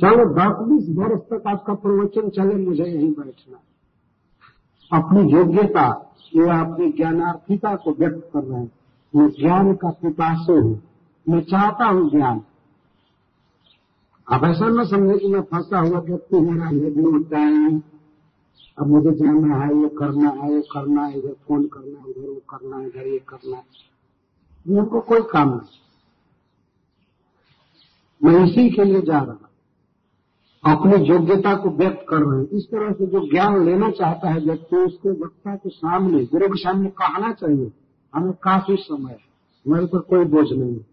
चलो दस बीस वर्ष तक आपका प्रवचन चले, मुझे यहीं बैठना अपनी योग्यता, या अपनी ज्ञानार्थिता को व्यक्त कर रहे हैं। मैं ज्ञान का पिपासु हूँ। मैं चाहता हूँ ज्ञान। अब ऐसा न समझे कि मैं फंसा हुआ व्यक्ति मेरा यदि होता है। अब मुझे जाना है, ये करना है ये करना है, इधर फ़ोन करना है उधर वो करना है, इधर ये करना है। उनको कोई काम नहीं। मैं इसी के लिए जा रहा अपनी योग्यता को व्यक्त कर रहे हैं। इस तरह से जो ज्ञान लेना चाहता है व्यक्ति, उसको वक्ता के सामने, गुरु के सामने कहना चाहिए, हमें काफ़ी समय मेरे पर कोई बोझ नहीं है,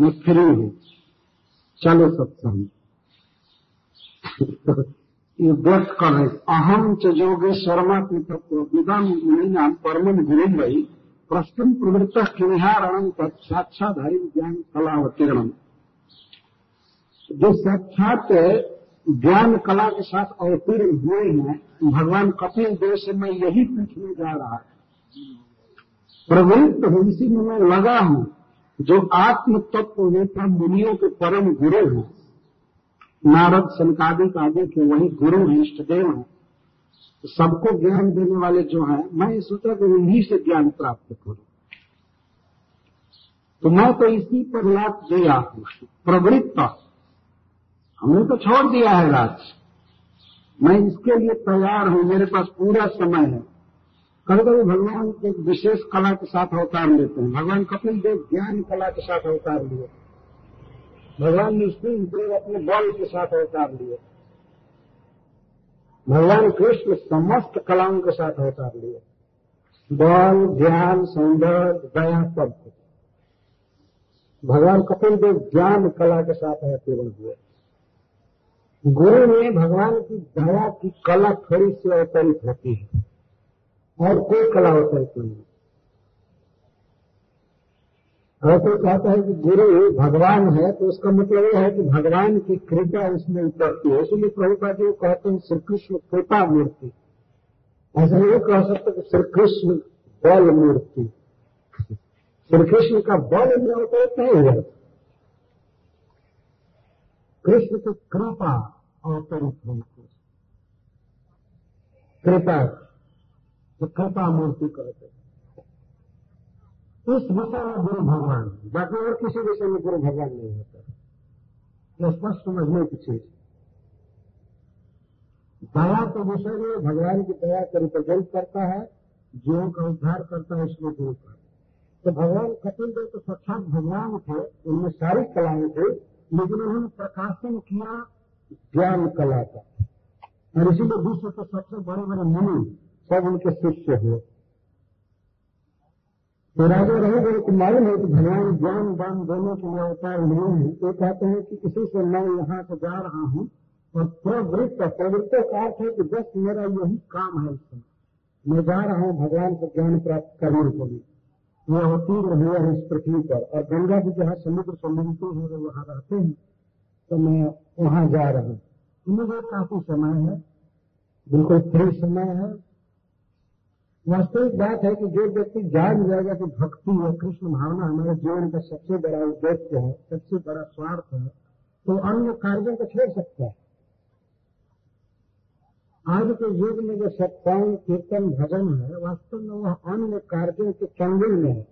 मैं फ्री हूँ। चलो सत्संग। ये व्यक्त कर रहे अहम च योगेश्वरमा तत्व। विदम नाम परमन गुरु वही प्रश्न प्रवृत्त किनिहारणम साक्षाधारी ज्ञान कला कलावतीर्णम। जो साक्षात ज्ञान कला के साथ अवतीर्ण हुए हैं, भगवान कपिल देव से मैं यही पूछने जा रहा है। प्रवृत्त हूँ, इसी में मैं लगा हूँ, जो आत्म तत्व वेता मुनियों के परम गुरु हैं। नारद संकादिक आदि के वही गुरु हैं इष्टदेव हैं। सबको ज्ञान देने वाले जो हैं, मैं ये सोचा कि उन्हीं से ज्ञान प्राप्त करूँ। तो मैं तो इसी पर लाभ दिया हूँ। प्रवृत्त हमने तो छोड़ दिया है राज। मैं इसके लिए तैयार हूँ, मेरे पास पूरा समय है। कभी कभी भगवान एक विशेष कला के साथ अवतार लेते हैं। भगवान कपिल देव ज्ञान कला के साथ अवतार लिए। भगवान नृसिंह अपने बल के साथ अवतार लिए। भगवान कृष्ण समस्त कलाओं के साथ अवतार लिए। बल ज्ञान सौंदर्य, दया, सब भगवान कपिल देव ज्ञान कला के साथ अवतीर्ण हुए। गुरु में भगवान की दया की कला थोड़ी सी अवतरित होती है, और कोई कला अवतरित नहीं अगर कोई कहता है कि गुरु भगवान है तो उसका मतलब यह है कि भगवान की कृपा उसमें उतरती है। इसलिए प्रभुपाद जी कहते हैं श्री कृष्ण कृपा मूर्ति। ऐसा नहीं कह सकते कि श्री कृष्ण बल मूर्ति। श्री कृष्ण का बल में अवतरित नहीं है। कृष्ण की कृपा अवतरित कृपा तो कृपा मूर्ति कहते इस विषय में गुरु भगवान, बाकी और किसी विषय में गुरु भगवान नहीं होता। यह स्पष्ट समझने की चीज़ दया के विषय में भगवान की दया का रिप्रेजेंट करता है जीवों का उद्धार करता है इसमें गुरु का। तो भगवान कपिल देव तो साक्षात भगवान थे, उनमें सारी कलाएँ थे, लेकिन उन्होंने प्रकाशन किया ज्ञान कला का। और इसीलिए विश्व के सबसे बड़े बड़े मुनि सब उनके शिष्य हुए तो राजा रहे गए को मालूम है कि भगवान ज्ञान, दान देने के लिए अवतार लिए हैं। तो कहते हैं कि किसी से मैं यहाँ से जा रहा हूँ और प्रवृत्त प्रवृत्त का अर्थ है कि बस मेरा यही काम है इसमें। मैं जा रहा हूँ भगवान को ज्ञान प्राप्त करने के लिए। वो अवतीर्ण हुआ है इस पृथ्वी पर। और गंगा जी जहाँ समुद्र से मिलते हैं, वो वहाँ रहते हैं। तो मैं वहाँ जा रहा हूँ। मुझे काफ़ी समय है। बिल्कुल फ्री समय है। वास्तविक बात है कि जो व्यक्ति जान जाएगा कि भक्ति और कृष्ण भावना हमारे जीवन का सबसे बड़ा उद्देश्य है सबसे बड़ा स्वार्थ है तो अन्य कार्यों को छोड़ सकता है। आज के युग में जो सत्संग कीर्तन भजन है वास्तव में वह अन्य कार्यों के चंगुल में है।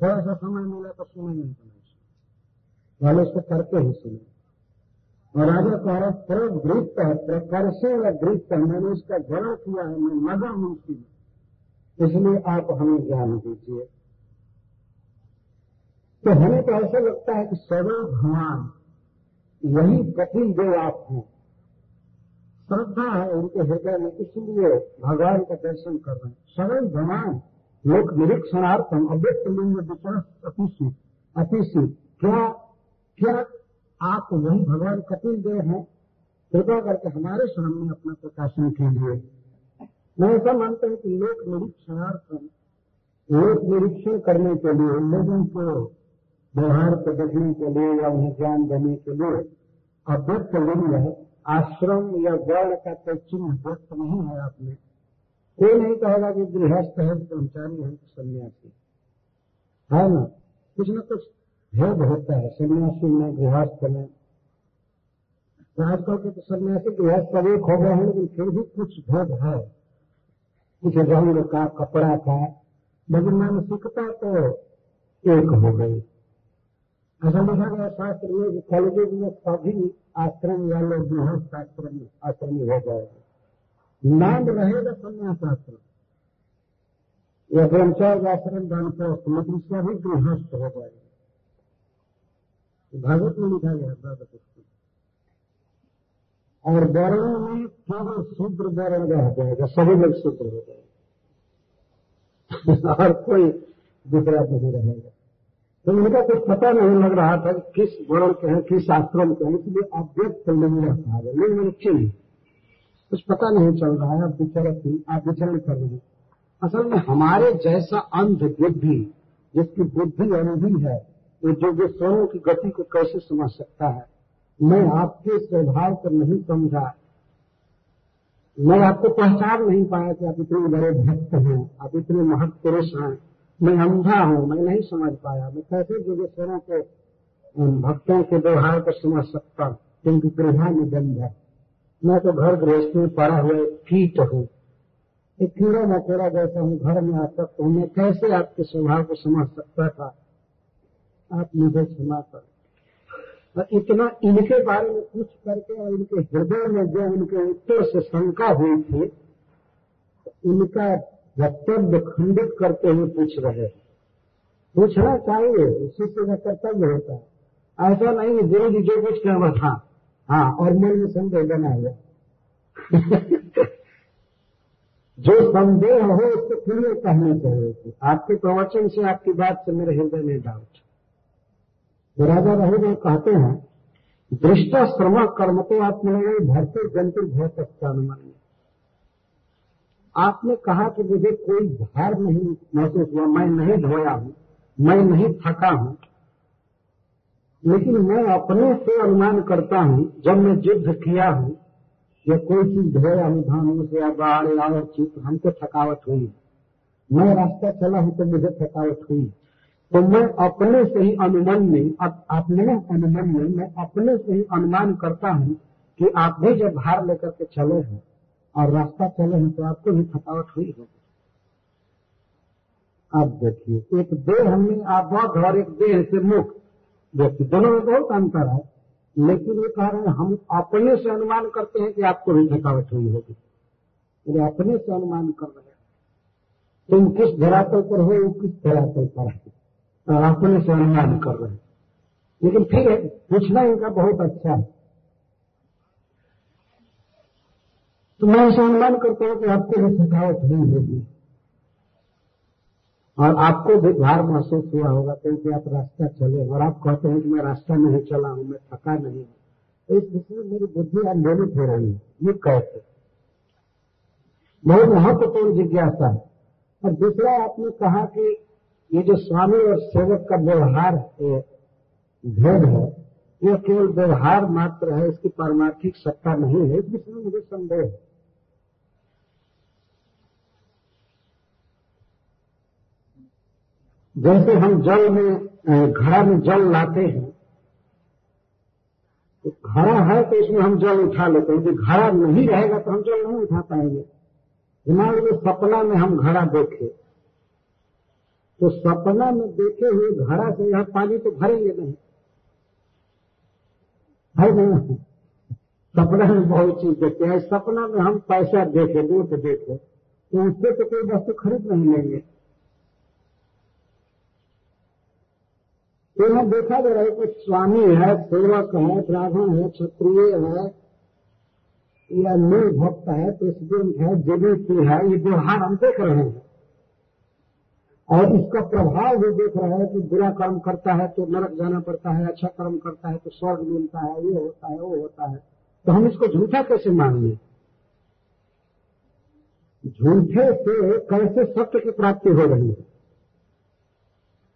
थोड़ा सा समय मिला तो सुने नहीं सुना वाले उसको करते ही सुने और राजा कह रहे प्रवृत्त है प्रकर्षे व वृत्त है, मैंने उसका ग्रहण किया है, मैं मज़ा हूँ। इसलिए आप हमें ज्ञान दीजिए। तो हमें तो ऐसा लगता है कि सर्व भगवान, यही कपिल देव आप हैं। श्रद्धा है उनके हृदय में, इसलिए भगवान का दर्शन कर रहे हैं। सरल भगवान, लोक निरीक्षणार्थम अव्यक्त लिंग विचार अतिशी अतिशी क्या क्या आप वही भगवान कपिल देव हैं, कृपा करके हमारे सामने अपना प्रकाशन कीजिए। मैं ऐसा मानता हूँ कि लोक निरीक्षणार्थम लोक निरीक्षण करने के लिए, लोगों को व्यवहार को देखने के लिए या उन्हें ज्ञान देने के लिए अव्यक्त लिंग है, आश्रम या वर्ण का कोई चिन्ह व्यक्त नहीं है आपने कोई नहीं कहेगा कि गृहस्थ है, कर्मचारी है, सन्यासी। है ना? कुछ न कुछ भेद होता है, सन्यासी में गृहस्थ में। आजकल के तो सन्यासी है सब एक हो गए हैं, लेकिन फिर भी कुछ भेद है। कुछ रंग का कपड़ा का लेकिन मानसिकता तो एक हो गई। ऐसा लिखा गया शास्त्र में कि कलयुग में सभी आश्रम वाले गृहस्थ आश्रम आश्रम हो जाएगा नाम रहेगा सन्यास आश्रम। या ब्रह्मचार्य आश्रम दान दानपोस्ट लेकिन सभी गृहस्थ हो जाएगा भागवत में लिखा गया भागवत और वर्णों में केवल शूद्र वर्ण रह जाएगा? सभी लोग शूद्र हो जाएगा। और कोई दूसरा नहीं रहेगा। तो उनका कुछ पता नहीं लग रहा था कि किस वर्ण के हैं, किस आश्रम के हैं, इसलिए अव्यक्त लिंग रखा है लिंग मैंने चिन्ह कुछ पता नहीं चल रहा है आप विचरण आप विचरण कर रहे हैं। असल में हमारे जैसा अंध बुद्धि, जिसकी बुद्धि अंधी है वो जो जो की गति को कैसे समझ सकता है? मैं आपके स्वभाव को नहीं समझा। मैं आपको पहचान नहीं पाया कि आप इतने बड़े भक्त हैं, आप इतने महत पुरुष हैं। मैं अंधा हूँ, मैं नहीं समझ पाया। मैं कैसे जोगेश्वरों के भक्तों के व्यवहार को समझ सकता क्योंकि प्रभा निबंध है। मैं तो घर गृहस्थी में पड़ा हुआ कीट हूँ। एक कीड़ा मकोड़ा जैसा हूँ, घर में आ सकता हूँ मैं कैसे आपके स्वभाव को समझ सकता था? आप मुझे क्षमा कर। और इतना इनके बारे में पूछ करके और इनके हृदय में जो उनके उत्तर से शंका हुई थी, इनका वक्तव्य खंडित करते हुए पूछ रहे पूछना चाहिए, उसी से का कर्तव्य होता है। ऐसा नहीं जो जी जो कुछ कह बस हाँ हाँ और मन में संदेह बना हुआ जो संदेह हो, उसको क्लियर कहना चाहिए। आपके प्रवचन से आपकी बात से मेरे हृदय में डाउट तो राजा रघुदेव कहते हैं, दृष्टा श्रम कर्म तो आत्मनिर्णय भरते जंतु बहुत अच्छा अनुमान आपने कहा कि मुझे कोई भार नहीं महसूस हुआ, मैं नहीं धोया हूँ, मैं नहीं थका हूँ, लेकिन मैं अपने से अनुमान करता हूँ, जब मैं युद्ध किया हूँ, या कोई चीज़ धोया हूँ से या बाढ़ या और चीज़ हमको थकावट हुई। मैं रास्ता चला हूँ तो मुझे थकावट हुई। तो मैं अपने से ही अनुमान में अपने अनुमान में, मैं अपने से ही अनुमान करता हूँ कि आप भी जब भार लेकर के चले हैं और रास्ता चले हैं तो आपको भी थकावट हुई होगी। अब देखिए, एक देह में आप बहुत और एक देह से मुक्त। व्यक्ति दोनों में बहुत अंतर है, लेकिन ये कह रहे हैं, हम अपने से अनुमान करते हैं कि आपको भी थकावट हुई होगी। तो अपने से अनुमान कर रहे हैं। तुम किस धरातल पर हो, किस धरातल पर है? अपने से अनुमान कर रहे हैं। लेकिन फिर पूछना इनका बहुत अच्छा है। तो मैं ऐसा अनुमान करता हूँ कि आपको भी थकावट नहीं होगी। और आपको भी भार महसूस हुआ होगा, क्योंकि आप रास्ता चले और आप कहते हैं कि मैं रास्ता नहीं चला हूँ, मैं थका नहीं हूँ। तो इस विषय में मेरी बुद्धि आंदोलित हो रही है, ये कैसे बहुत महत्वपूर्ण जिज्ञासा है। और दूसरा आपने कहा कि ये जो स्वामी और सेवक का व्यवहार है, भेद है यह केवल व्यवहार मात्र है, इसकी पारमार्थिक सत्ता नहीं है इस विषय में मुझे संदेह है। जैसे हम जल में घड़ा में जल लाते हैं तो घड़ा है तो इसमें हम जल उठा लेते हैं। यदि घड़ा नहीं रहेगा तो हम जल नहीं उठा पाएँगे। दिमाग में सपना में हम घड़ा देखें। तो सपना में देखे हुए घड़ा से यह पानी तो भरेंगे नहीं। है नहीं सपना में बहुत चीज़ देखते हैं। सपना में हम पैसा देखे नोट देखे तो उससे तो कोई वस्तु खरीद नहीं लेंगे। तो यहाँ देखा जा रहा है कि स्वामी है, सेवक है, ब्राह्मण है, क्षत्रिय है, या मूल भक्त है प्रेसिडेंट है जेबीसी है, ये व्यवहार हम देख रहे हैं। और इसका प्रभाव भी देख रहा है कि बुरा कर्म करता है तो नरक जाना पड़ता है अच्छा कर्म करता है तो स्वर्ग मिलता है, ये होता है, वो होता है। तो हम इसको झूठा कैसे मानेंगे? झूठे से कैसे सत्य की प्राप्ति हो रही है?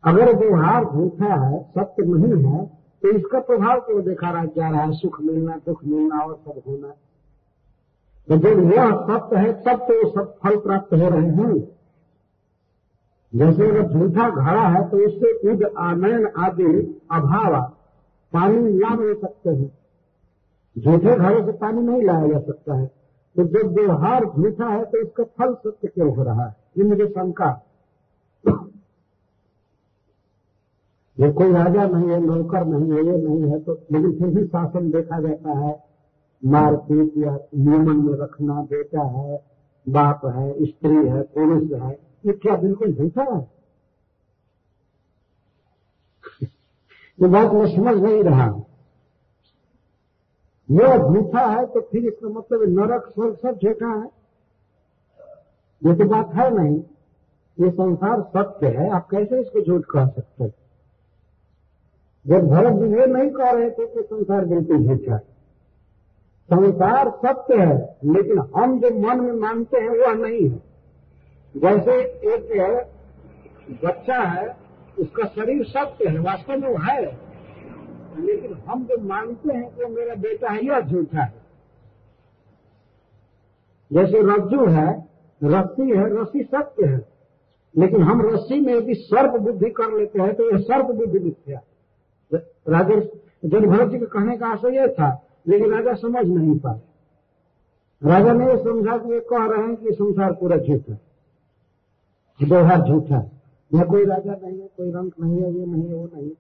अगर व्यवहार झूठा है, सत्य नहीं है तो इसका प्रभाव क्यों देखा रहा जा रहा है? सुख मिलना, दुख मिलना और सब होना। तो जब यह सत्य है, तब तो सब फल प्राप्त हो रहे हैं। जैसे अगर झूठा घड़ा है तो उससे उद आनयन आदि अभाव पानी ला नहीं सकते हैं। झूठे घड़े से पानी नहीं लाया जा सकता है। तो जब व्यवहार झूठा है तो इसका फल सत्य क्यों हो रहा है? ये मुझे शंका। ये कोई राजा नहीं है, नौकर नहीं है, ये नहीं है तो लेकिन फिर भी शासन देखा जाता है। मारपीट या नियमन में रखना, बेटा है, बाप है, स्त्री है, पुरुष है ये क्या बिल्कुल झूठा है? ये बात मैं समझ नहीं रहा। यह झूठा है तो फिर इसका मतलब नरक स्वर्ग सब झूठा है। ये तो बात है नहीं। ये संसार सत्य है। आप कैसे इसको झूठ कह सकते हैं? जब भरत जी ये नहीं कह रहे थे कि संसार बिल्कुल झूठा है। संसार सत्य है, लेकिन हम जो मन में मानते हैं वह नहीं है। जैसे एक बच्चा है, उसका शरीर सत्य है, वास्तव में वो है। लेकिन हम जो मानते हैं कि मेरा बेटा है, यह झूठा है। जैसे रज्जू है, रस्सी है, रस्सी सत्य है। लेकिन हम रस्सी में यदि सर्प बुद्धि कर लेते हैं तो यह सर्प बुद्धि मिथ्या राजा जन भरत जी के कहने का आशय यह था, लेकिन राजा समझ नहीं पाए। राजा ने यह समझा कि ये कह रहे हैं कि संसार पूरा झूठ है। व्यवहार झूठा यह कोई राजा नहीं है, कोई रंग नहीं है, ये नहीं है वो नहीं।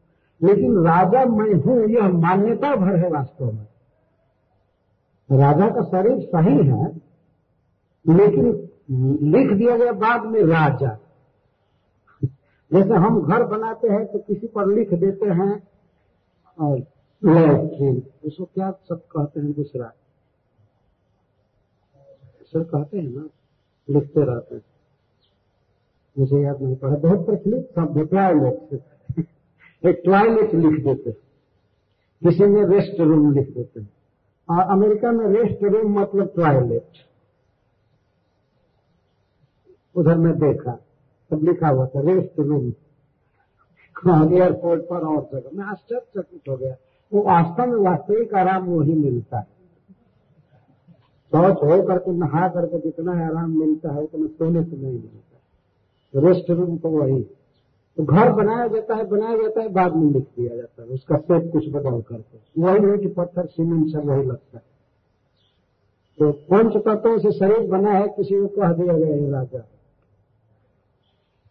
लेकिन राजा मैं हूँ, यह मान्यता भर है वास्तव में। राजा का शरीर सही है, लेकिन लिख दिया गया बाद में राजा। जैसे हम घर बनाते हैं तो किसी पर लिख देते हैं लैट्रिन उसको क्या सब कहते हैं दूसरा? सर कहते हैं ना, लिखते रहते हैं। मुझे याद नहीं पड़ा। बहुत प्रचलित शब्द टॉयलेट एक टॉयलेट लिख देते। किसी में रेस्ट रूम लिख देते। और अमेरिका में रेस्ट रूम मतलब टॉयलेट उधर में देखा, तब लिखा हुआ था रेस्ट रूम एयरपोर्ट पर और जगह। मैं आश्चर्यचकित हो गया। वो वास्तव में वास्तविक आराम वही मिलता है। शौच हो करके, नहा करके जितना आराम मिलता है, उतना सोने से नहीं मिलता। रेस्ट रूम तो वही। तो घर बनाया जाता है, बनाया जाता है, बाद में लिख दिया जाता है। उसका सेप कुछ बदल करके। वही कि पत्थर, सीमेंट सब वही लगता है। तो पंच तत्वों से शरीर बना है, किसी को कह दिया गया है, राजा।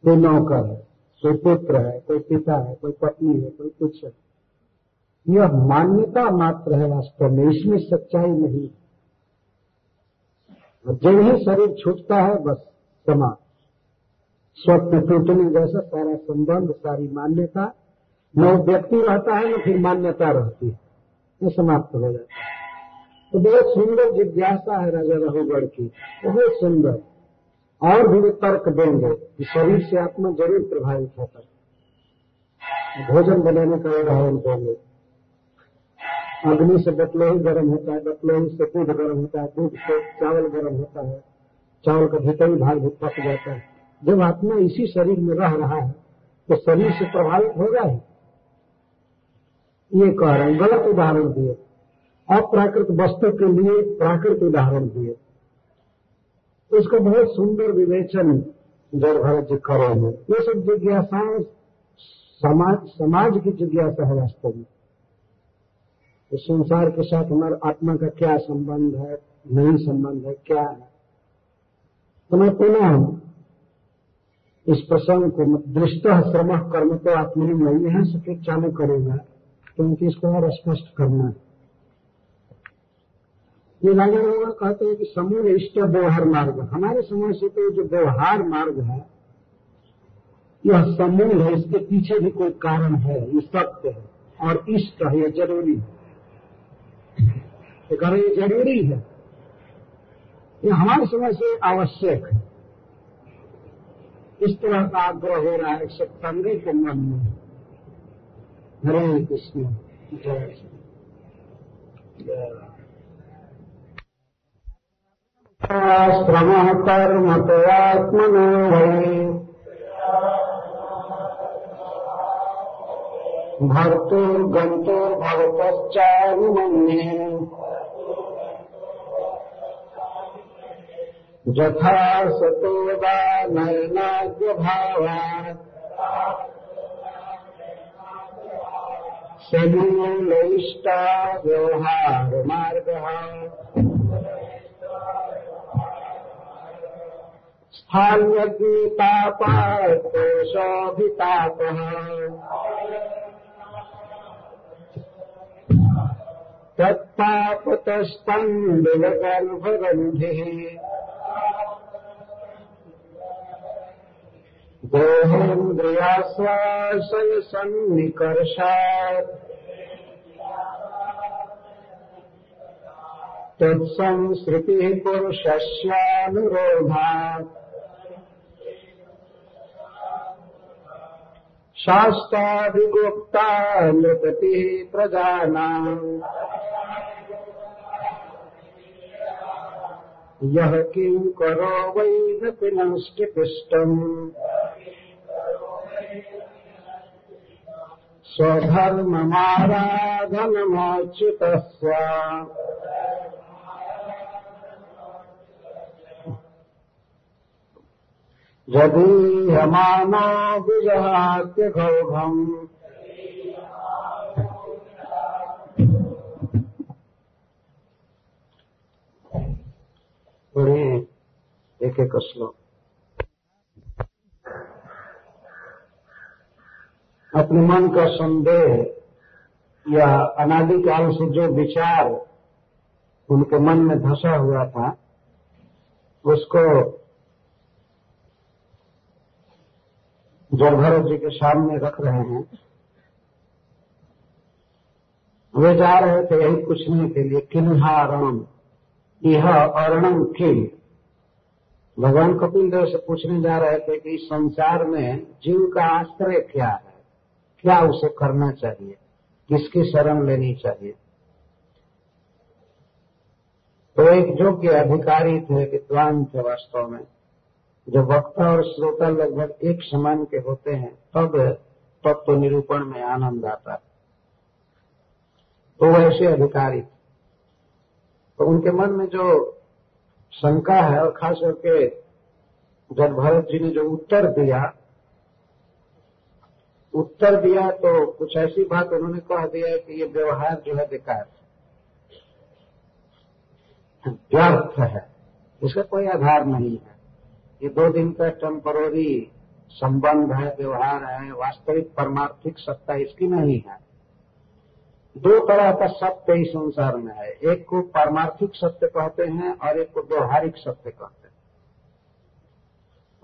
कोई नौकर है, कोई पुत्र है, कोई पिता है, कोई पत्नी है, कोई कुछ है। यह मान्यता मात्र है वास्तव में, इसमें सच्चाई नहीं जब ही शरीर छूटता है, बस समा स्वप्न टूटने जैसा सारा संबंध, सारी मान्यता, न वो व्यक्ति रहता है न फिर मान्यता रहती है। ये समाप्त हो जाता है। तो बहुत सुंदर जिज्ञासा है राजा रघुगढ़ की। बहुत सुंदर। और भी वे तर्क देंगे कि शरीर से आत्मा ज़रूर प्रभावित होता है। भोजन बनाने का उदाहरण देंगे। अग्नि से बतलो ही गर्म होता है बतलो से दूध गर्म होता है, दूध से चावल गर्म होता है, चावल का भीतरी भाग भी पक जाता है। जब आत्मा इसी शरीर में रह रहा है तो शरीर से प्रभावित ही ये कह रहे हैं गलत उदाहरण दिए। अप्राकृत वस्तु के लिए प्राकृत उदाहरण दिए। उसका बहुत सुंदर विवेचन जड़ भरत जी करेंगे ये सब जिज्ञासाएँ समाज समाज की जिज्ञासा है वास्तव में। इस संसार के साथ हमारे आत्मा का क्या संबंध है, नहीं संबंध है, क्या है? तो मैं पुनः इस प्रसंग को दृष्ट श्रम कर्म तो आत्मनि नहीं है से फिर चालू करेगा। क्योंकि इसको और स्पष्ट करना है। ये राजा लोग कहते हैं कि समूह इष्ट व्यवहार मार्ग। हमारे समाज से तो जो व्यवहार मार्ग है, यह समूल है, इसके पीछे भी कोई कारण है, ये सत्य है और इष्ट है यह ज़रूरी है। ये ज़रूरी है। ये हमारे समय से आवश्यक है। इस तरह का आग्रह हो रहा है सत्संगी के मन में। हरे कृष्ण जय। श्रम कर्म तो आत्मनो वै भर्तुर्गन्तुर्भवतश्चानुमन्ये यथा सतो वा व्यवहार मार्ग व्यवहारमार्गः स्थान्यगीतापाकोशोऽभितापः तत्तापतस्तम् दिनगर्भगन्धिः देहेन्द्रियाश्वासय सन्निकर्षात् तत्संसृतिः पुरुषस्यानुरोधात् शास्त्राभिगुप्ता नृपतिः प्रजानाम्। यः किम् करो वै न पिनष्टिपिष्टम् स्वधर्ममाराधनमोच्युतस्य यदीयमानो विजहात्यघौघम् पढ़िए एक एक श्लोक। अपने मन का संदेह या अनादिकाल से जो विचार उनके मन में धसा हुआ था, उसको जलभरत जी के सामने रख रहे हैं। वे जा रहे थे यही पूछने के लिए किन्हारणम यह अरणम किम भगवान कपिल देव से पूछने जा रहे थे कि इस संसार में जीव का आश्रय क्या है, क्या उसे करना चाहिए, किसकी शरण लेनी चाहिए? तो एक योग्य अधिकारी थे विद्वान थे वास्तव में। जब वक्ता और श्रोता लगभग एक समान के होते हैं, तब तत्व तो निरूपण में आनंद आता है। तो वैसे अधिकारी तो उनके मन में जो शंका है और खास करके जब भरत जी ने जो उत्तर दिया उत्तर दिया तो कुछ ऐसी बात उन्होंने कह दिया कि ये व्यवहार जो है बेकार व्यर्थ है। इसका कोई आधार नहीं है। ये दो दिन का टेम्पररी संबंध है, व्यवहार है, वास्तविक परमार्थिक सत्ता इसकी नहीं है। दो तरह का सत्य इस संसार में है। एक को पारमार्थिक सत्य कहते हैं और एक को व्यवहारिक सत्य कहते हैं।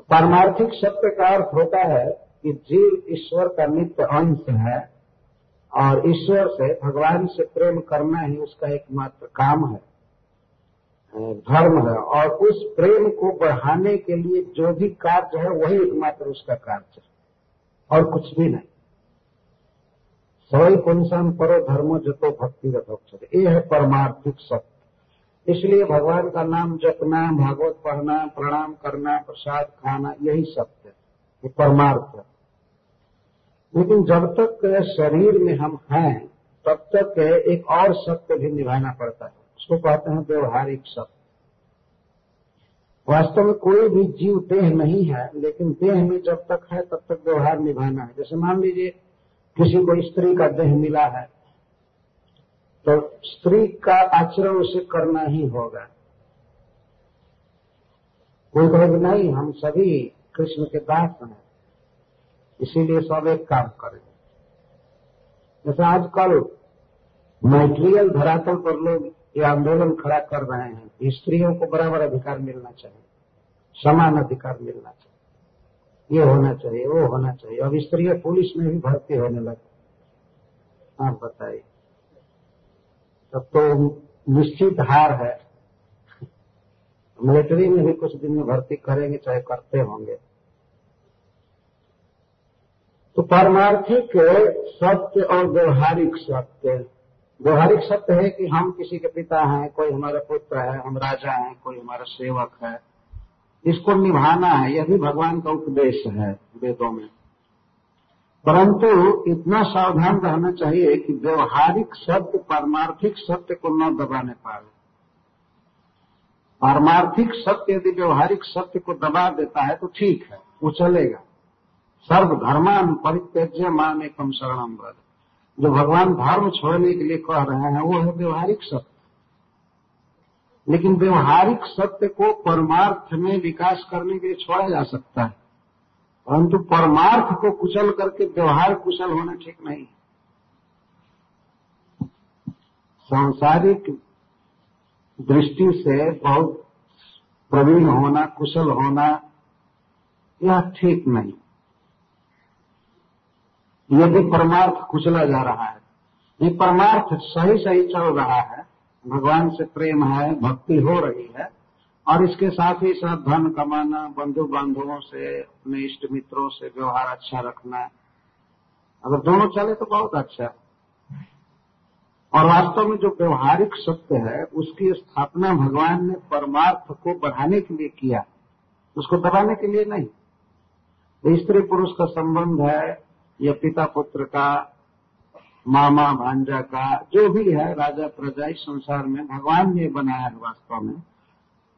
पारमार्थिक सत्य का अर्थ होता है कि जीव ईश्वर का नित्य अंश है और ईश्वर से, भगवान से प्रेम करना ही उसका एकमात्र काम है धर्म है। और उस प्रेम को बढ़ाने के लिए जो भी कार्य है, वही एकमात्र उसका कार्य है और कुछ भी नहीं। सवई पुंसान परो धर्मो जतो भक्ति रथोक्षर ये है परमार्थिक सत्य। इसलिए भगवान का नाम जपना, भागवत पढ़ना, प्रणाम करना, प्रसाद खाना, यही सत्य ये परमार्थ है। लेकिन जब तक शरीर में हम हैं, तब तक एक और सत्य भी निभाना पड़ता है। उसको कहते हैं व्यवहारिक सत्य। वास्तव में कोई भी जीव देह नहीं है, लेकिन देह में जब तक है, तब तक व्यवहार निभाना है। जैसे मान लीजिए किसी को स्त्री का देह मिला है तो स्त्री का आचरण उसे करना ही होगा। कोई कहेगा नहीं, हम सभी कृष्ण के दास हैं, इसीलिए सब एक काम करेंगे जैसे आजकल मैट्रियल धरातल पर लोग ये आंदोलन खड़ा कर रहे हैं, स्त्रियों को बराबर अधिकार मिलना चाहिए, समान अधिकार मिलना चाहिए। ये होना चाहिए, वो होना चाहिए। अब स्त्रियाँ पुलिस में भी भर्ती होने लगे आप बताइए। तब तो निश्चित हार है। मिलिट्री में भी कुछ दिन में भर्ती करेंगे, चाहे करते होंगे। तो पारमार्थिक सत्य और व्यवहारिक सत्य। व्यवहारिक सत्य है कि हम किसी के पिता हैं, कोई हमारा पुत्र है, हम राजा हैं, कोई हमारा सेवक है। इसको निभाना है, यह भी भगवान का उपदेश है, वेदों में। परंतु इतना सावधान रहना चाहिए कि व्यवहारिक शब्द, पारमार्थिक सत्य को न दबाने पाए। पारमार्थिक सत्य यदि व्यवहारिक सत्य को दबा देता है तो ठीक है, वो चलेगा। सर्वधर्मान परित्यज्य मान एकम व्रत। जो भगवान धर्म छोड़ने के लिए कह रहे हैं, वो है व्यवहारिक सत्य लेकिन व्यवहारिक सत्य को परमार्थ में विकास करने के लिए छोड़ा जा सकता है। परंतु परमार्थ को कुशल करके व्यवहार कुशल होना ठीक नहीं है। सांसारिक दृष्टि से बहुत प्रवीण होना, कुशल होना, यह ठीक नहीं। यदि परमार्थ कुचला जा रहा है ये परमार्थ सही सही चल रहा है भगवान से प्रेम है, भक्ति हो रही है, और इसके साथ ही साथ धन कमाना बंधु बांधवों से, अपने इष्ट मित्रों से व्यवहार अच्छा रखना, अगर दोनों चले तो बहुत अच्छा। और वास्तव में जो व्यवहारिक सत्य है, उसकी स्थापना भगवान ने परमार्थ को बढ़ाने के लिए किया, उसको दबाने के लिए नहीं। स्त्री पुरुष का संबंध है, या पिता पुत्र का मामा भांजा का, जो भी है, राजा प्रजा इस संसार में भगवान ने बनाया है वास्तव में।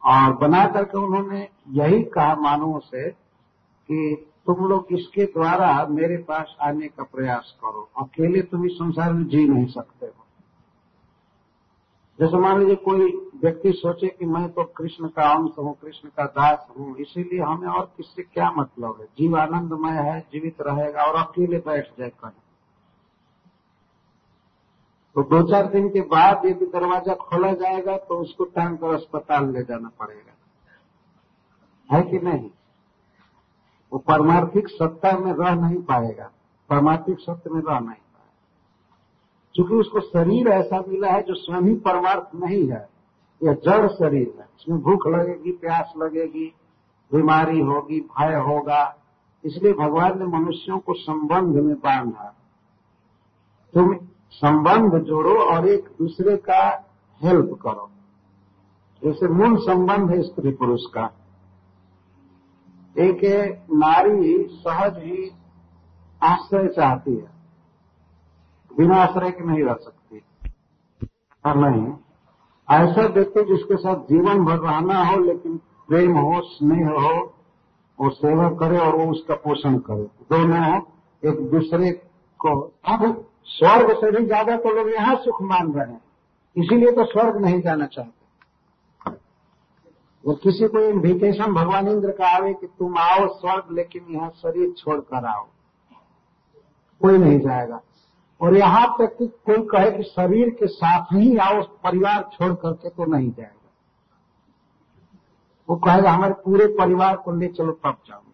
और बना करके उन्होंने यही कहा मानवों से कि तुम लोग इसके द्वारा मेरे पास आने का प्रयास करो। अकेले तुम इस संसार में जी नहीं सकते हो। जैसे मान लीजिए कोई व्यक्ति सोचे कि मैं तो कृष्ण का अंश हूँ, कृष्ण का दास हूँ, इसीलिए हमें और किससे क्या मतलब है? जीव आनंदमय है, जीवित रहेगा और अकेले बैठ जाए कहीं तो दो चार दिन के बाद यदि दरवाज़ा खोला जाएगा तो उसको टांग कर अस्पताल ले जाना पड़ेगा। है कि नहीं? वो परमार्थिक सत्ता में रह नहीं पाएगा। परमार्थिक सत्य में रह नहीं पाएगा। क्योंकि उसको शरीर ऐसा मिला है जो स्वयं ही परमार्थ नहीं है यह जड़ शरीर है। इसमें भूख लगेगी, प्यास लगेगी, बीमारी होगी, भय होगा। इसलिए भगवान ने मनुष्यों को संबंध में बांधा। तुम संबंध जोड़ो और एक दूसरे का हेल्प करो। जैसे मूल संबंध है स्त्री पुरुष का। एक है, नारी सहज ही आश्रय चाहती है। बिना आश्रय के नहीं रह सकती। और नहीं। ऐसा व्यक्ति जिसके साथ जीवन भर रहना हो, लेकिन प्रेम हो, स्नेह हो, वो सेवा करे और वो उसका पोषण करे। दोनों एक दूसरे को अब स्वर्ग से भी ज़्यादा तो लोग यहाँ सुख मान रहे हैं। इसीलिए तो स्वर्ग नहीं जाना चाहते। वो किसी को इन्विटेशन भगवान इंद्र का आवे कि तुम आओ स्वर्ग, लेकिन यहाँ शरीर छोड़कर आओ। कोई नहीं जाएगा। और यहाँ तक कि कोई कहे कि शरीर के साथ ही आओ, परिवार छोड़ करके तो नहीं जाएगा। वो कहेगा, हमारे पूरे परिवार को ले चलो, तब जाऊँगा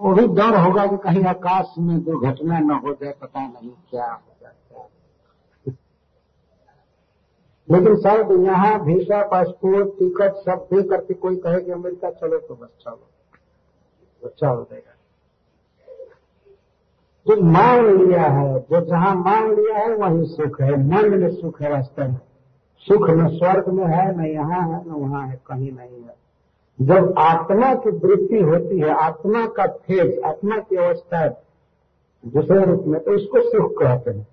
वो भी डर होगा कि कहीं आकाश में दुर्घटना न हो जाए, पता नहीं क्या हो जाए। लेकिन सब यहाँ वीज़ा, पासपोर्ट, टिकट सब दे करके कोई कहे कि अमेरिका चलो तो बस चलो। तो हो जाएगा। जो मांग लिया है, जो जहाँ मान लिया है, वही सुख है। मन में सुख है वास्तव में। सुख न स्वर्ग में है, न यहाँ है, न वहाँ है, कहीं नहीं है। जब आत्मा की वृत्ति होती है, आत्मा का फ़ेज़, आत्मा की अवस्था दूसरे रूप में तो इसको सुख कहते हैं।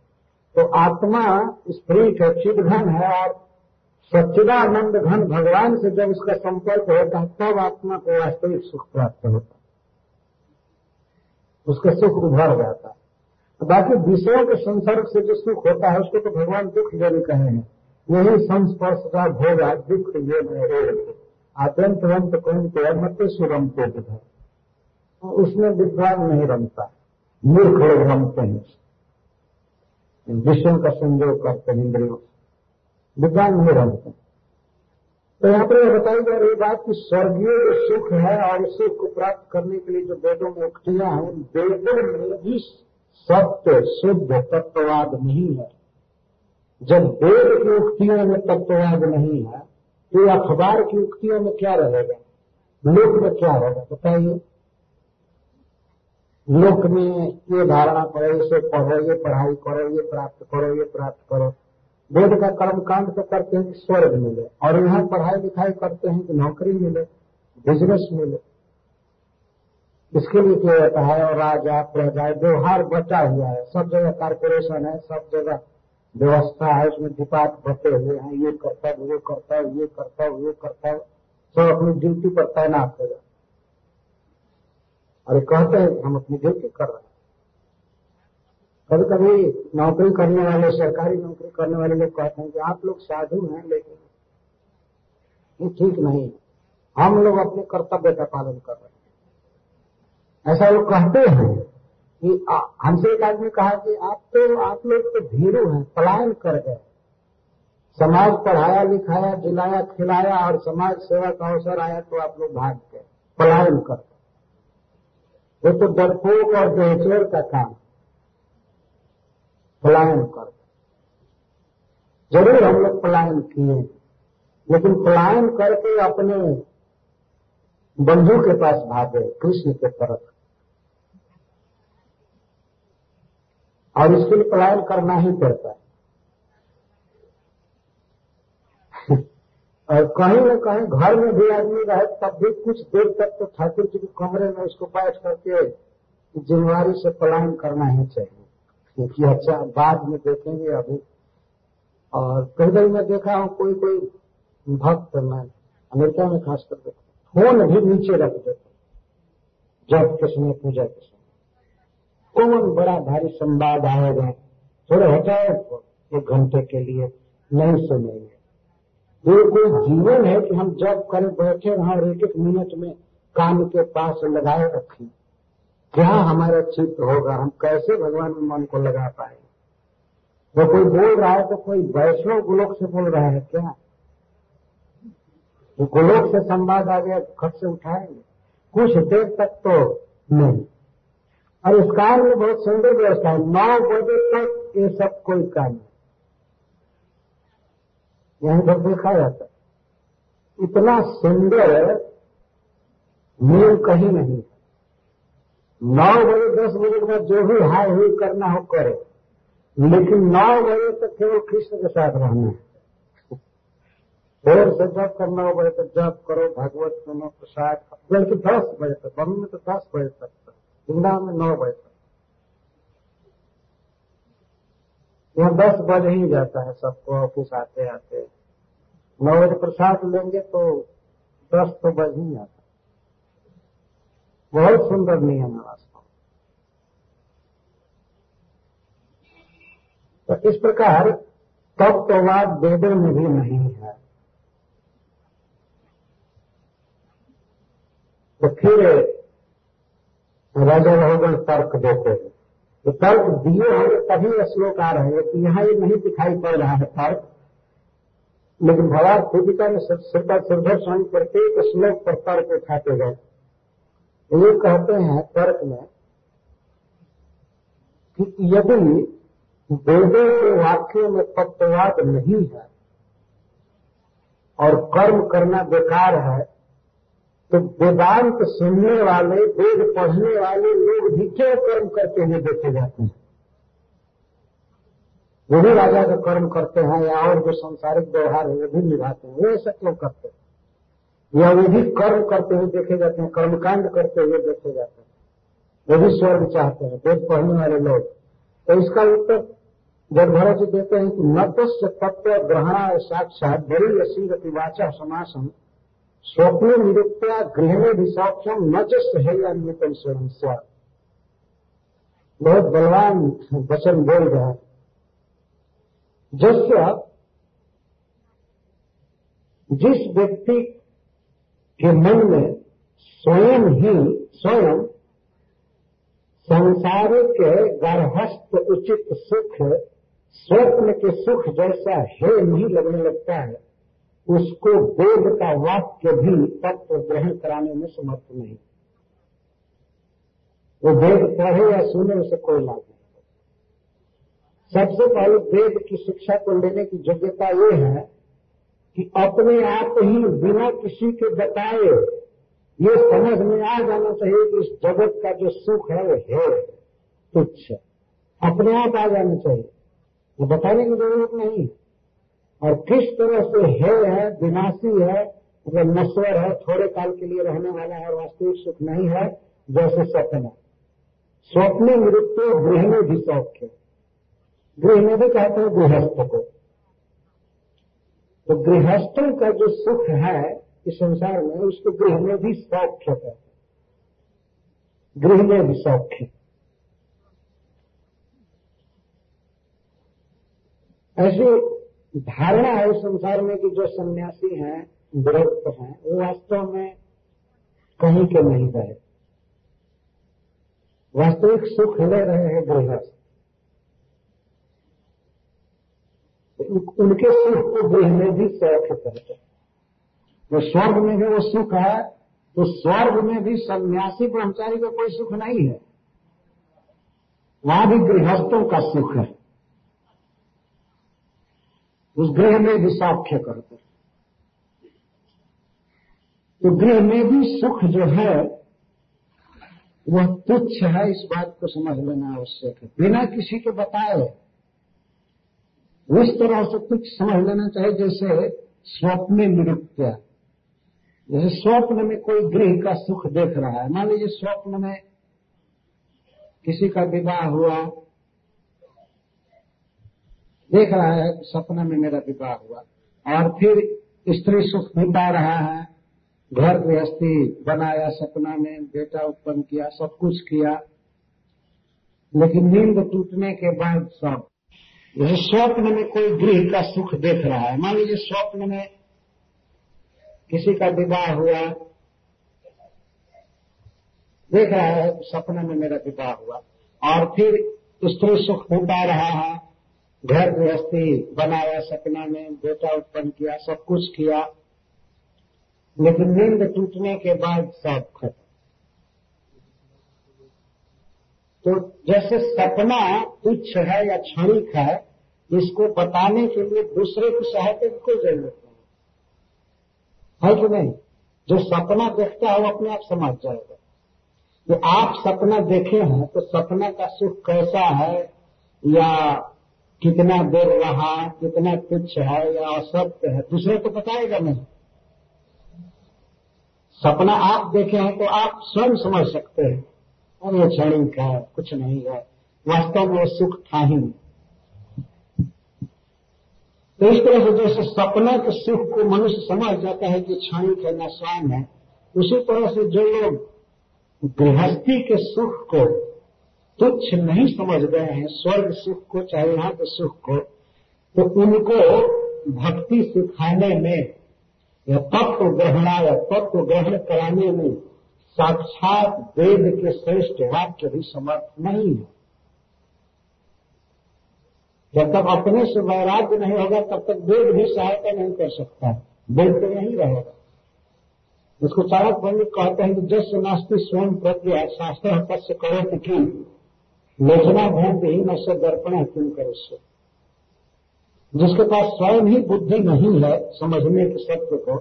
तो आत्मा स्प्रिट है, चिदघन है, और सच्चिदानंद घन भगवान से जब उसका संपर्क होता है, तब आत्मा को वास्तविक सुख प्राप्त होता है। उसका सुख उभर जाता है। बाकी विषयों के संसर्ग से जो सुख होता है, उसको तो भगवान दुख जन कहे हैं। यही संस्पर्श का भोगा दुख ये रंत कौन के मत सुरम को तो उसमें विद्वान नहीं रमता मूर्ख लोग रमते हैं विषयों का संयोग करते हैं इंद्रियों विद्वान नहीं रमते तो यहाँ पर यह बताई जा रही बात कि स्वर्गीय सुख है और उस सुख को प्राप्त करने के लिए जो वेदों में उक्तियाँ हैं उन वेदों में भी सत्य शुद्ध तत्ववाद नहीं है जब वेद की उक्तियों में तत्ववाद नहीं है तो अखबार की उक्तियों में क्या रहेगा? लोक में क्या रहेगा? बताइए। लोक में ये धारणा करो, इसे पढ़ो, ये पढ़ाई करो, ये प्राप्त करो, ये प्राप्त करो। वेद का कर्मकांड तो करते हैं कि स्वर्ग मिले, और यहाँ पढ़ाई लिखाई करते हैं कि नौकरी मिले बिज़नेस मिले। इसके लिए किया जाता है, और राजा, प्रजा, व्यवहार बचा हुआ है। सब जगह कारपोरेशन है, सब जगह व्यवस्था है, उसमें डिपार्ट बटे हुए हैं, ये करता है वो करता है ये करता है वो करता है सब अपनी ड्यूटी पर तैनात हो जाए और कहते हैं, हम अपनी ड्यूटी कर रहे हैं। कभी कभी नौकरी करने वाले, सरकारी नौकरी करने वाले लोग कहते हैं कि आप लोग साधु हैं, लेकिन ये ठीक नहीं हम लोग अपने कर्तव्य का पालन कर रहे हैं। ऐसा लोग कहते हैं कि हमसे एक आदमी कहा कि आप तो आप लोग तो भीरू हैं, पलायन कर गए। समाज पढ़ाया, लिखाया, दिलाया, खिलाया और समाज सेवा का अवसर आया तो आप लोग भाग गए, पलायन कर ये तो डरपोक और बेचोर का काम पलायन कर ज़रूर हम लोग पलायन किए लेकिन पलायन करके अपने बंधु के पास भागे, कृष्ण के तरफ़। और इसके लिए पलायन करना ही पड़ता है। और कहीं न कहीं घर में भी आदमी रहे, तब भी कुछ देर तक तो ठाकुर जी के कमरे में उसको बैठ करके जिम्मेवारी से पलायन करना ही चाहिए। क्योंकि अच्छा बाद में देखेंगे अभी। और कई कहीं मैं देखा हूँ, कोई कोई भक्त मैं अमेरिका में खास कर देखा फ़ोन भी नीचे रख देते जब के समय पूजा के समय कौन बड़ा भारी संवाद आएगा? थोड़े हटाओ एक घंटे के लिए, नहीं सुनेंगे। ये कोई जीवन है कि हम जब कल बैठे वहाँ एक एक मिनट में कान के पास लगाए रखें। क्या हमारा चित्त होगा? हम कैसे भगवान में मन को लगा पाएँगे वो कोई बोल रहा है तो कोई वैष्णव गोलोक से बोल रहा है क्या? तो गोलोक से संवाद आ गया खट से उठाएँगे। कुछ देर तक तो नहीं। और इस कार में बहुत सुंदर व्यवस्था है। नौ बजे तक ये सब कोई काम नहीं। यहाँ पर देखा जाता इतना सुंदर नियम कहीं नहीं नौ बजे, दस बजे के बाद जो भी हाय हुई करना हो करे। लेकिन नौ बजे तक केवल कृष्ण के साथ रहना है। देर से जब करना हो बजे तक जब करो, भागवत सुनो, प्रसाद बल्कि दस बजे तक बम में तो दस बजे तक। वृंदावन में नौ बजे यहाँ दस बज ही जाता है सबको, ऑफ़िस आते आते। नौ बजे प्रसाद लेंगे तो दस तो बज ही जाता बहुत सुंदर नियम है वास्तव तो इस प्रकार तत्ववाद वेदों में भी नहीं है। तो फिर राजा रहोगन तर्क देते हैं। तो तर्क दिए होंगे तभी श्लोक आ रहे हैं। तो यहाँ ये नहीं दिखाई पड़ रहा है तर्क। लेकिन भगवान खुदिका में श्रद्धा श्रद्धा स्वामी प्रत्येक श्लोक पर तर्क उठाते गए ये कहते हैं तर्क में कि यदि वेदों के वाक्यों में तत्ववाद नहीं है और कर्म करना बेकार है तो वेदांत सुनने वाले, वेद पढ़ने वाले लोग भी क्यों कर्म करते हुए देखे जाते हैं? वो भी राजा का कर्म करते हैं या और जो संसारिक व्यवहार है, वो भी निभाते हैं वो ऐसा क्यों करते हैं। या वे भी कर्म करते हुए देखे जाते हैं, कर्मकांड करते हुए देखे जाते हैं। वो भी स्वर्ग चाहते हैं, वेद पढ़ने वाले लोग। तो इसका उत्तर जब भरत जी देते हैं कि नतस्य तत्व ग्रहणा साक्षात बड़ी असीरति वाचा समासम। स्वप्न निरुक्त्या गृह में भी सौक्षम न है या नियतम स्वयं बहुत बलवान वचन बोल रहा है। जस्य जिस व्यक्ति के मन में स्वयं ही स्वयं संसार के गर्भस्थ उचित सुख, स्वप्न के सुख जैसा है, नहीं लगने लगता है। उसको वेद का वाक्य भी तत्व ग्रहण कराने में समर्थ नहीं। वो वेद पढ़े या सुने, उसे कोई लाभ नहीं। सबसे पहले वेद की शिक्षा को लेने की योग्यता ये है कि अपने आप ही बिना किसी के बताए, ये समझ में आ जाना चाहिए कि इस जगत का जो सुख है, वो है तुच्छ। अपने आप आ जाना चाहिए। वो बताने की ज़रूरत नहीं। है और किस तरह से है है, विनाशी है मतलब नश्वर है, थोड़े काल के लिए रहने वाला है वास्तविक सुख नहीं है, जैसे स्वप्न स्वप्न मृत्यु गृह में भी सौख्य गृह में भी कहते हैं गृहस्थ को। तो गृहस्थों का जो सुख है इस संसार में, उसको गृह में भी सौख्य कहते हैं। गृह में भी सौख्य ऐसी धारणा है संसार में कि जो सन्यासी हैं, विरक्त हैं, वो वास्तव में कहीं के नहीं रहे। वास्तविक सुख ले रहे हैं गृहस्थ। उनके सुख को गृह में भी शौक करते तो स्वर्ग में भी वो सुख है तो स्वर्ग में भी सन्यासी ब्रह्मचारी का कोई सुख नहीं है। वहाँ भी गृहस्थों का सुख है। उस गृह में भी साक्ष्य करते तो गृह में भी सुख जो है, वह तुच्छ है, इस बात को समझ लेना आवश्यक है। बिना किसी के बताए उस तरह से कुछ समझ लेना चाहिए, जैसे स्वप्न निरुक्त्या जैसे स्वप्न में कोई गृह का सुख देख रहा है। मान लीजिए स्वप्न में किसी का विवाह हुआ देख रहा है कि सपना में मेरा विवाह हुआ। और फिर स्त्री सुख पा रहा है, घर गृहस्थी बनाया, सपना में बेटा उत्पन्न किया, सब कुछ किया। लेकिन नींद टूटने के बाद सब, जैसे स्वप्न में कोई गृह का सुख देख रहा है, मान लीजिए स्वप्न में किसी का विवाह हुआ, देख रहा है, सपना में मेरा विवाह हुआ। और फिर स्त्री सुख पा रहा है घर गृहस्थी बनाया, सपना में बेटा उत्पन्न किया, सब कुछ किया। लेकिन नींद टूटने के बाद सब खत्म। तो जैसे सपना तुच्छ है या क्षणिक है, इसको बताने के लिए दूसरे की सहायता की कोई ज़रूरत नहीं। है कि नहीं? जो सपना देखता है, वो अपने आप समझ जाएगा। कि आप सपना देखे हैं तो सपना का सुख कैसा है? या कितना देर रहा, कितना तुच्छ है या असत्य है। दूसरे को बताएगा नहीं। सपना आप देखे हैं तो आप स्वयं समझ सकते हैं। और ये क्षणिक है, कुछ नहीं है। वास्तव में सुख था ही तो इस तरह से जैसे सपना के सुख को मनुष्य समझ जाता है कि क्षणिक है, न स्वयं है, उसी तरह से जो लोग गृहस्थी के सुख को तुच्छ नहीं समझ गए हैं, स्वर्ग सुख को, चाहे यहाँ के सुख को तो उनको भक्ति सिखाने में या तत्व ग्रहणा, या तत्व ग्रहण कराने में साक्षात वेद के श्रेष्ठ वाक्य भी समर्थ नहीं है। जब तक अपने से वैराग्य नहीं होगा, तब तक वेद भी सहायता नहीं कर सकता। वेद तो यही रहेगा। उसको चारक पंडित कहते हैं कि जस नास्ती स्वयं प्रज्ञा, शास्त्र पश्य करो कि लोचना भूमि ही न से दर्पण क्यों करे उससे? जिसके पास स्वयं ही बुद्धि नहीं है, समझने के सत्य को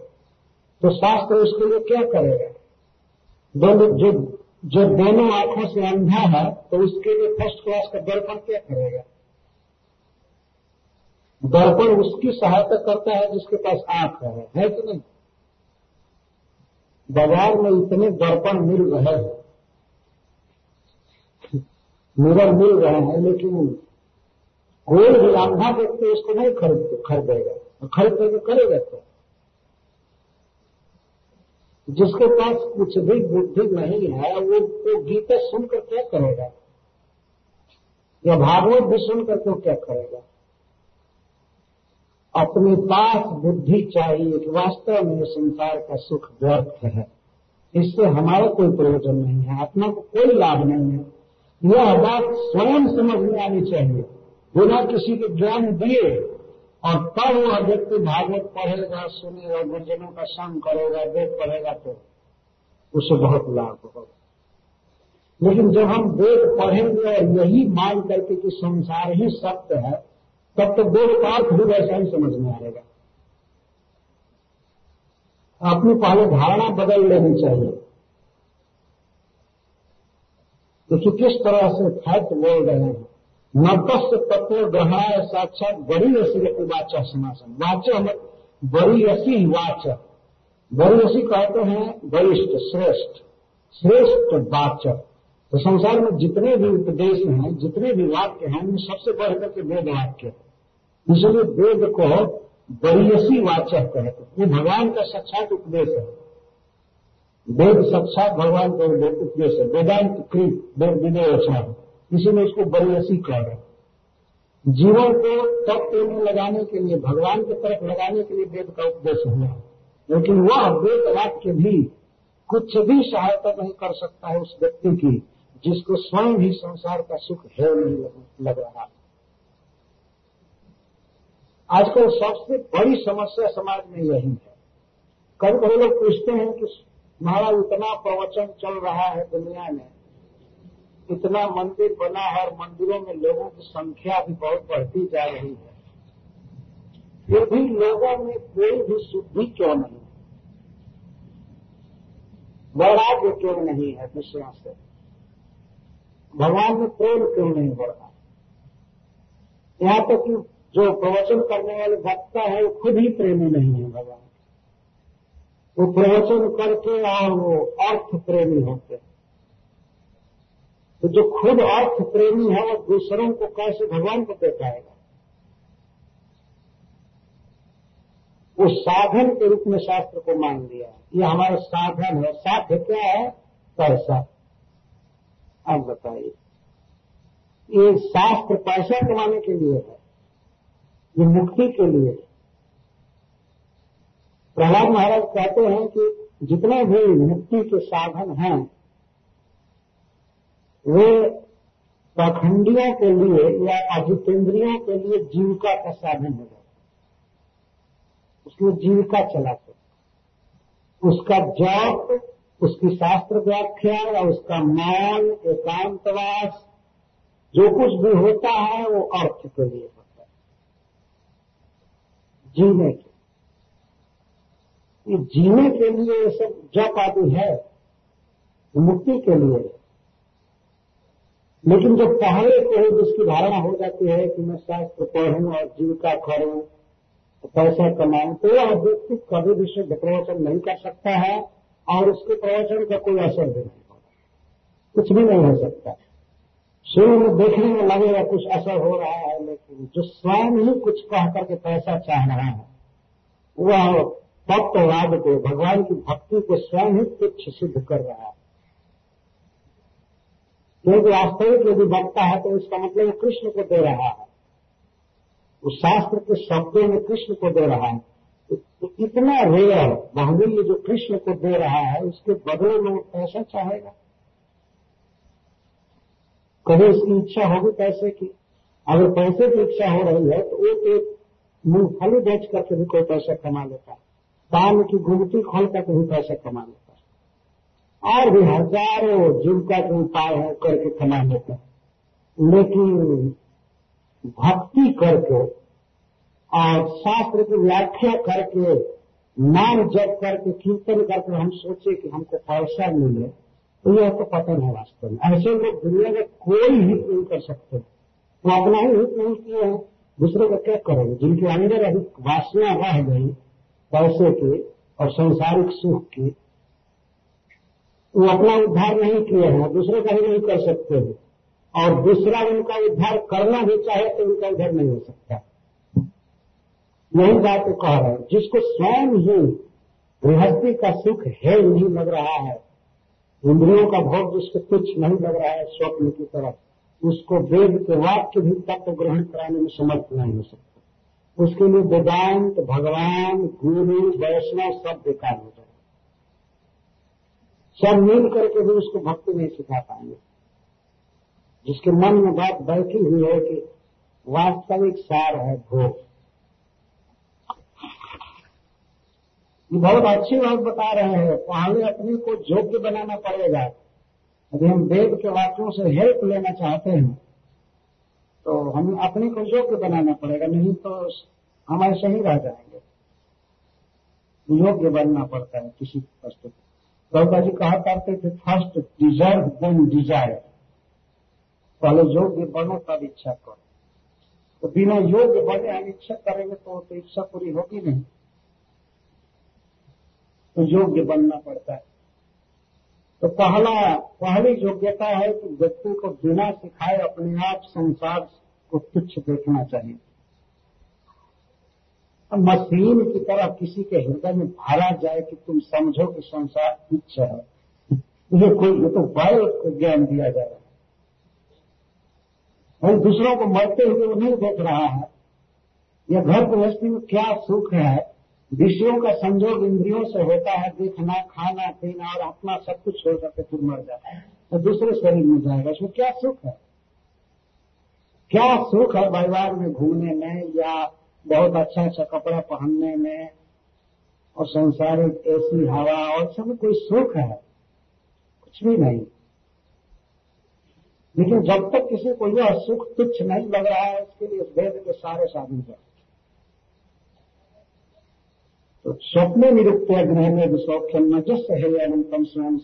तो शास्त्र उसके लिए क्या करेगा? दोनों जो जो दोनों आँखों से अंधा है तो उसके लिए फ़र्स्ट क्लास का दर्पण क्या करेगा? दर्पण उसकी सहायता करता है जिसके पास आँख है है कि नहीं? बाज़ार में इतने दर्पण मिल रहे हैं। मिरर मिल रहे हैं, लेकिन कोई भी व्यक्ति उसको नहीं खरीद, खरीदेगा। खरीद करके करेगा तो जिसके पास कुछ भी बुद्धि नहीं है, वो तो गीता सुनकर क्या करेगा? या भागवत भी सुनकर तो क्या करेगा? अपने पास बुद्धि चाहिए कि वास्तव में संसार का सुख व्यर्थ है। इससे हमारा कोई प्रयोजन नहीं है आत्मा को कोई लाभ नहीं है। यह बात स्वयं समझ में आनी चाहिए। बिना किसी के ज्ञान दिए और तब वह व्यक्ति भागवत पढ़ेगा, सुनेगा, गुरुजनों का संग करेगा, वेद पढ़ेगा तो उसे बहुत लाभ होगा। लेकिन जब हम वेद पढ़ेंगे और यही मान करके कि संसार ही सत्य है, तब तो वेद का अर्थ भी वैसा ही समझ में आएगा। अपनी पहले धारणा बदल लेनी चाहिए। देखिए किस तरह से फैक्ट बोल रहे हैं? नवस्य तत्व ग्रहणाय साक्षात बड़ी रसी उवाच समासन। वाच बड़ी रसी वाच। बड़ी रसी कहते हैं वरिष्ठ, श्रेष्ठ। श्रेष्ठ वाचक तो संसार में जितने भी उपदेश हैं, जितने भी वाक्य हैं, उनमें सबसे बढ़ करके वेद वाक्य। इसलिए वेद को बरियसी वाचक कहते ये भगवान का साक्षात उपदेश है। वेद साक्षात भगवान का उपदेश है वेदांत कृत वेद विनय इसीलिए इसको बरियसी कह रहे जीवन को तत्व में लगाने के लिए, भगवान की तरफ़ लगाने के लिए वेद का उपदेश हुआ। लेकिन वह वेद वाक्य भी कुछ भी सहायता नहीं कर सकता है उस व्यक्ति की, जिसको स्वयं ही संसार का सुख है नहीं लग रहा। आजकल सबसे बड़ी समस्या समाज में यही है। कभी कभी लोग पूछते हैं कि महाराज इतना प्रवचन चल रहा है दुनिया में, इतना मंदिर बना है और मंदिरों में लोगों की संख्या भी बहुत बढ़ती जा रही है। फिर भी लोगों में कोई भी शुद्धि क्यों नहीं? वैराग्य क्यों नहीं है विषयों से? भगवान में प्रेम क्यों नहीं बढ़ यहाँ तक कि जो प्रवचन करने वाले वक्ता है, वो खुद ही प्रेमी नहीं है भगवान। वो प्रवचन करके और वो अर्थ प्रेमी होते हैं। तो जो खुद अर्थ प्रेमी है, वो दूसरों को कैसे भगवान को दे पाएगा वो साधन के रूप में शास्त्र को मान लिया। ये हमारा साधन है। साध्य क्या है? पैसा। आप बताइए। ये शास्त्र पैसा कमाने के लिए है। ये मुक्ति के लिए है। प्रहलाद महाराज कहते हैं कि जितने भी मुक्ति के साधन हैं, वे पाखंडियों के लिए या अजितेंद्रियों के लिए जीविका का साधन हो जाता उसकी जीविका चलाते उसका जॉब उसकी शास्त्र व्याख्या या उसका मान, एकांतवास, जो कुछ भी होता है, वो अर्थ के लिए होता है। जीने के ये जीने के लिए ये सब जप आदि है मुक्ति के लिए। लेकिन जब पहले को जिसकी धारणा हो जाती है कि मैं शास्त्र पढ़ूं और जीविका करूँ तो पैसा कमाऊं तो वह व्यक्ति कभी भी शुद्ध प्रवचन नहीं कर सकता है, और उसके प्रवचन का कोई असर भी नहीं होगा कुछ भी नहीं हो सकता। शुरू में देखने में लगेगा कुछ असर हो रहा है, लेकिन जो स्वयं ही कुछ कह करके पैसा चाह रहा है, वह तत्ववाद को भगवान की भक्ति को स्वयं ही तुच्छ सिद्ध कर रहा है। क्योंकि वास्तविक यदि बकता है तो उसका मतलब कृष्ण को दे रहा है। उस शास्त्र के शब्दों में कृष्ण को दे रहा है। तो इतना रेयर बाहुल्य जो कृष्ण को दे रहा है, उसके बदले में पैसा चाहेगा। कभी उसकी इच्छा होगी पैसे की। अगर पैसे की इच्छा हो रही है तो वो एक मूंगफली बेच करके भी कोई पैसा कमा लेता है। दान की गुमती खोल करके भी पैसा कमा लेता और भी हज़ारों जीविका के उपाय है करके कमा लेते लेकिन भक्ति करके और शास्त्र की व्याख्या करके नाम जप करके, कीर्तन करके हम सोचे कि हमको पैसा मिले तो यह तो पतन है वास्तव में। ऐसे लोग दुनिया में कोई हित नहीं कर सकते। वो अपना ही हित नहीं किए हैं। दूसरे को क्या करेंगे? जिनके अंदर अभी वासना रह गई पैसे के और संसारिक सुख के। वो अपना उद्धार नहीं किए हैं, दूसरे का भी नहीं कर सकते हैं। और दूसरा उनका उद्धार करना भी चाहे तो उनका उद्धार नहीं हो सकता। यही बात तो कह रहे हैं, जिसको स्वयं ही गृहस्थी का सुख है नहीं लग रहा है, इंद्रियों का भोग जिसको कुछ नहीं लग रहा है, स्वप्न की तरफ़ उसको वेद के वाक्य भी तत्व ग्रहण कराने में समर्थ नहीं हो सकता। उसके लिए वेदांत, भगवान, गुरु, वैष्णव सब बेकार हो जाए सब मिल करके भी उसको भक्ति नहीं सिखा पाएँगे। जिसके मन में बात बैठी हुई है कि वास्तविक सार है भोग। ये बहुत अच्छी बात बता रहे हैं। पहले अपने को योग्य बनाना पड़ेगा। यदि हम वेद के वाक्यों से हेल्प लेना चाहते हैं। तो हम अपने को योग्य बनाना पड़ेगा नहीं तो हम ऐसे ही रह जाएँगे। योग्य बनना पड़ता है किसी वस्तु को। गौता जी कहा करते थे फ़र्स्ट डिजर्व देन डिज़ायर पहले योग्य बनो तब इच्छा करो। तो बिना योग्य बने हम इच्छा करेंगे तो, तो इच्छा पूरी होगी नहीं। तो योग्य बनना पड़ता है। तो पहला, पहली योग्यता है कि व्यक्ति को बिना सिखाए अपने आप संसार को तुच्छ देखना चाहिए। मशीन की तरह किसी के हृदय में भरा जाए कि तुम समझो कि संसार तुच्छ है। ये कोई, ये तो बायो ज्ञान दिया जा रहा है। और दूसरों को मरते हुए वो नहीं देख रहा है। यह घर गृहस्थी में क्या सुख है? विषयों का संजोग इंद्रियों से होता है, देखना, खाना, पीना और अपना सब कुछ छोड़ करके फिर मर जाता है। तो दूसरे शरीर में जाएगा, उसमें क्या सुख है? क्या सुख है परिवार में घूमने में या बहुत अच्छा अच्छा कपड़ा पहनने में? और संसारिक ऐसी हवा और सब कोई सुख है? कुछ भी नहीं। लेकिन जब तक किसी को यह सुख तुच्छ नहीं लग रहा है, उसके लिए वेद के सारे साधन करते स्वप्न निरुक्त ग्रह में सौख्यम न जस अनंतम स्वयं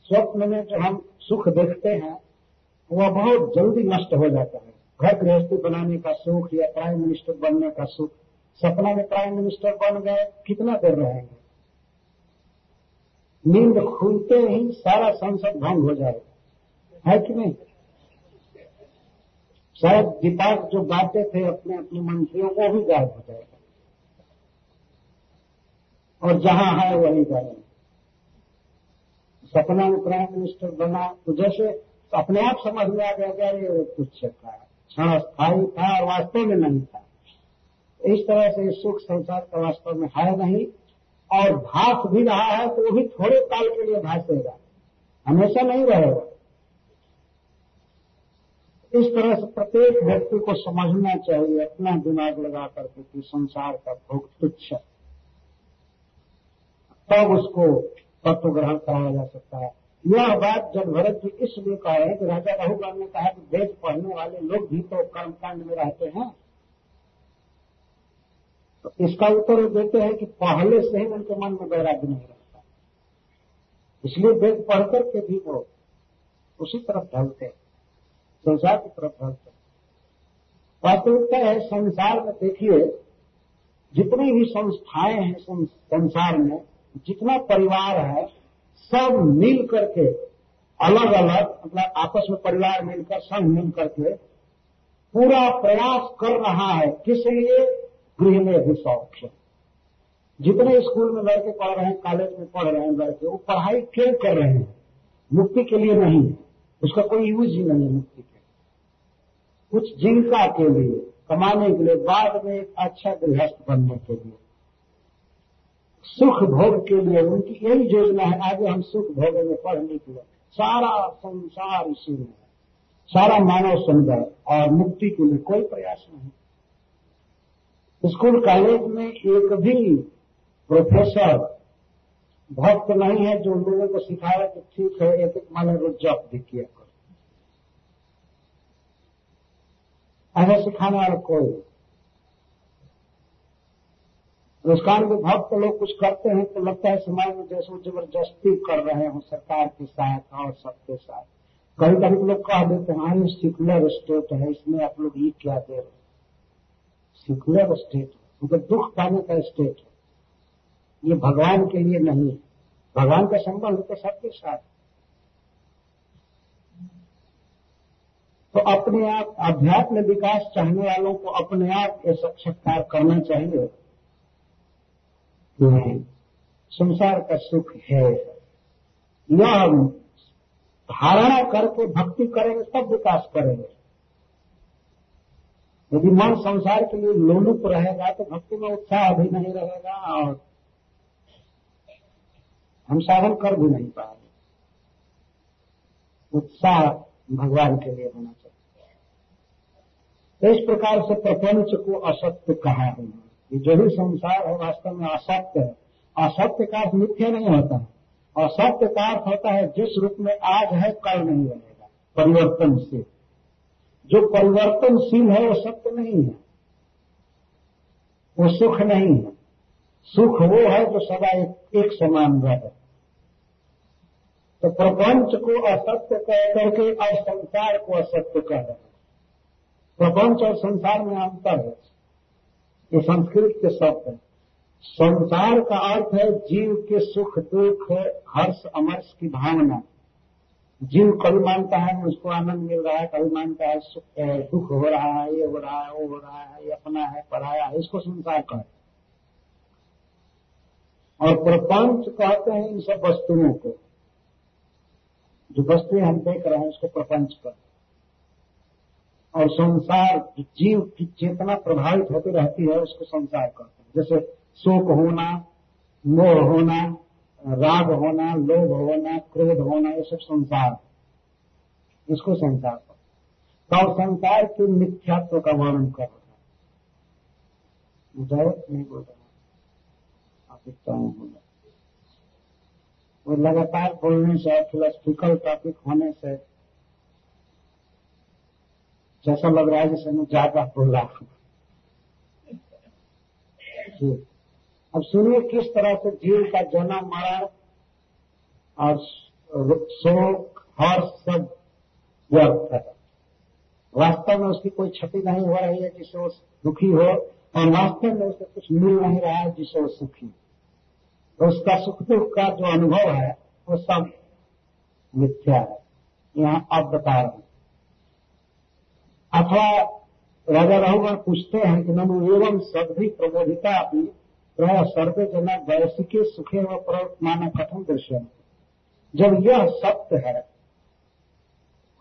स्वप्न में जो हम सुख देखते हैं, वह बहुत जल्दी नष्ट हो जाता है। घर गृहस्थी बनाने का सुख या प्राइम मिनिस्टर बनने का सुख। सपना में प्राइम मिनिस्टर बन गए, कितना देर रहेंगे? नींद खुलते ही सारा संसद भंग हो जाएगा। है कि नहीं? शायद दीपाक जो गाते थे अपने अपने मंत्रियों को भी गायब हो जाएगा। और जहाँ है वही जाएगा सपना में प्राइम मिनिस्टर बना तो जैसे तो अपने आप समझ में आ गया ये कुछ था, क्षण स्थायी था और वास्तव में नहीं था। इस तरह से सुख संसार का वास्तव में है नहीं, और भाष भी रहा है तो वो भी थोड़े काल के लिए भाषेगा हमेशा नहीं रहेगा। इस तरह से प्रत्येक व्यक्ति को समझना चाहिए, अपना दिमाग लगा करके कि संसार का भोग तुच्छ तब उसको तत्व ग्रहण कराया जा सकता है। यह बात जब भरत जी इसलिए कहे कि राजा रघुगण ने कहा कि वेद पढ़ने वाले लोग भी तो कर्मकांड में रहते हैं। तो इसका उत्तर देते हैं कि पहले से ही उनके मन में वैराग्य नहीं रहता। इसलिए वेद पढ़ करके भी वो उसी तरफ़ ढलते संसार की तरफ़ ढलते वास्तविकता है, संसार में देखिए, जितनी भी संस्थाएँ हैं संसार में जितना परिवार है, सब मिल करके अलग अलग मतलब आपस में परिवार मिलकर संघ मिल करके, पूरा प्रयास कर रहा है, किस लिए? गृह में भी सौख्य। जितने स्कूल में लड़के पढ़ रहे हैं, कॉलेज में पढ़ रहे हैं लड़के, वो पढ़ाई क्यों कर रहे हैं? मुक्ति के लिए नहीं। उसका कोई यूज़ ही नहीं है मुक्ति के कुछ जीविका के लिए, कमाने के लिए, बाद में एक अच्छा गृहस्थ बनने के लिए। सुख भोग के लिए उनकी यही योजना है, आगे हम सुख भोगेंगे पढ़ने के लिए सारा संसार इसी में सारा मानव समुदाय और मुक्ति के लिए कोई प्रयास नहीं। स्कूल कॉलेज में एक भी प्रोफेसर भक्त नहीं है जो लोगों को सिखाया कि ठीक है, एक एक माने रोज जप भी किया करो। ऐसा सिखाने वाला कोई हिंदुस्तान के भक्त लोग कुछ करते हैं तो लगता है समाज में जैसे ज़बरदस्ती कर रहे हो सरकार के साथ और सबके साथ। कभी कभी लोग कह देते हैं हाँ सिकुलर स्टेट है, इसमें आप लोग ये क्या दे रहे सिकुलर स्टेट उनको दुख पाने का स्टेट है। ये भगवान के लिए नहीं है। भगवान का संबंध तो सबके साथ तो अपने आप अध्यात्म विकास चाहने वालों को अपने आप ये साक्षात्कार करना चाहिए। नहीं। संसार का सुख है। यह धारणा करके भक्ति करेंगे, सब विकास करेंगे। यदि मन संसार के लिए लोलुप रहेगा तो भक्ति में उत्साह भी नहीं रहेगा और हम साधन कर भी नहीं पाएँगे। उत्साह भगवान के लिए होना चाहिए। इस प्रकार से प्रपंच को असत्य कहा है। कि जो भी संसार है वास्तव में असत्य है। असत्य का अर्थ मिथ्या नहीं होता। है असत्य का अर्थ होता है जिस रूप में आज है कल नहीं रहेगा परिवर्तनशील। जो परिवर्तनशील है वो सत्य नहीं है। वो सुख नहीं है। सुख वो है जो सदा एक, एक समान रहे। तो प्रपंच को असत्य कह करके और संसार को असत्य कह रहे प्रपंच और संसार में अंतर है। ये संस्कृत के शब्द है। संसार का अर्थ है जीव के सुख दुख हर्ष अमर्ष की भावना। जीव कभी मानता है, उसको आनंद मिल रहा है कभी मानता है दुख हो रहा है, ये हो रहा है, वो हो रहा है, ये अपना है, पराया है, इसको संसार कहते और प्रपंच कहते हैं इन सब वस्तुओं को। जो वस्तुएँ हम देख रहे हैं, उसको प्रपंच कहते और संसार जीव की चेतना प्रभावित होती रहती है, उसको संसार कहते हैं। जैसे शोक होना, मोह होना, राग होना, लोभ होना, क्रोध होना, ये सब संसार इसको संसार कहते तो संसार के मिथ्यात्व का वर्णन कर रहा है। नहीं बोल रहा वो लगातार बोलने से फिलोसफिकल टॉपिक होने से जैसा लग रहा है जैसे मैं ज़्यादा बोल रहा हूँ। अब सुनिए किस तरह से जीव का जन्म मरण और शोक, हर्ष सब व्यर्थ है। वास्तव में उसकी कोई क्षति नहीं हो रही है जिससे वो दुखी हो, और वास्तव में उसे कुछ मिल नहीं रहा है जिससे वो सुखी तो उसका सुख दुख का जो अनुभव है, वो सब मिथ्या है। यहाँ अब बता रहे हैं। अथवा राजा रघुगण पूछते हैं कि ननु एवं सभी प्रबोधिता अपनी प्राय सर्वे जना वैसिके सुखे व प्रवर्तमान कथम दृश्य जब यह सत्य है,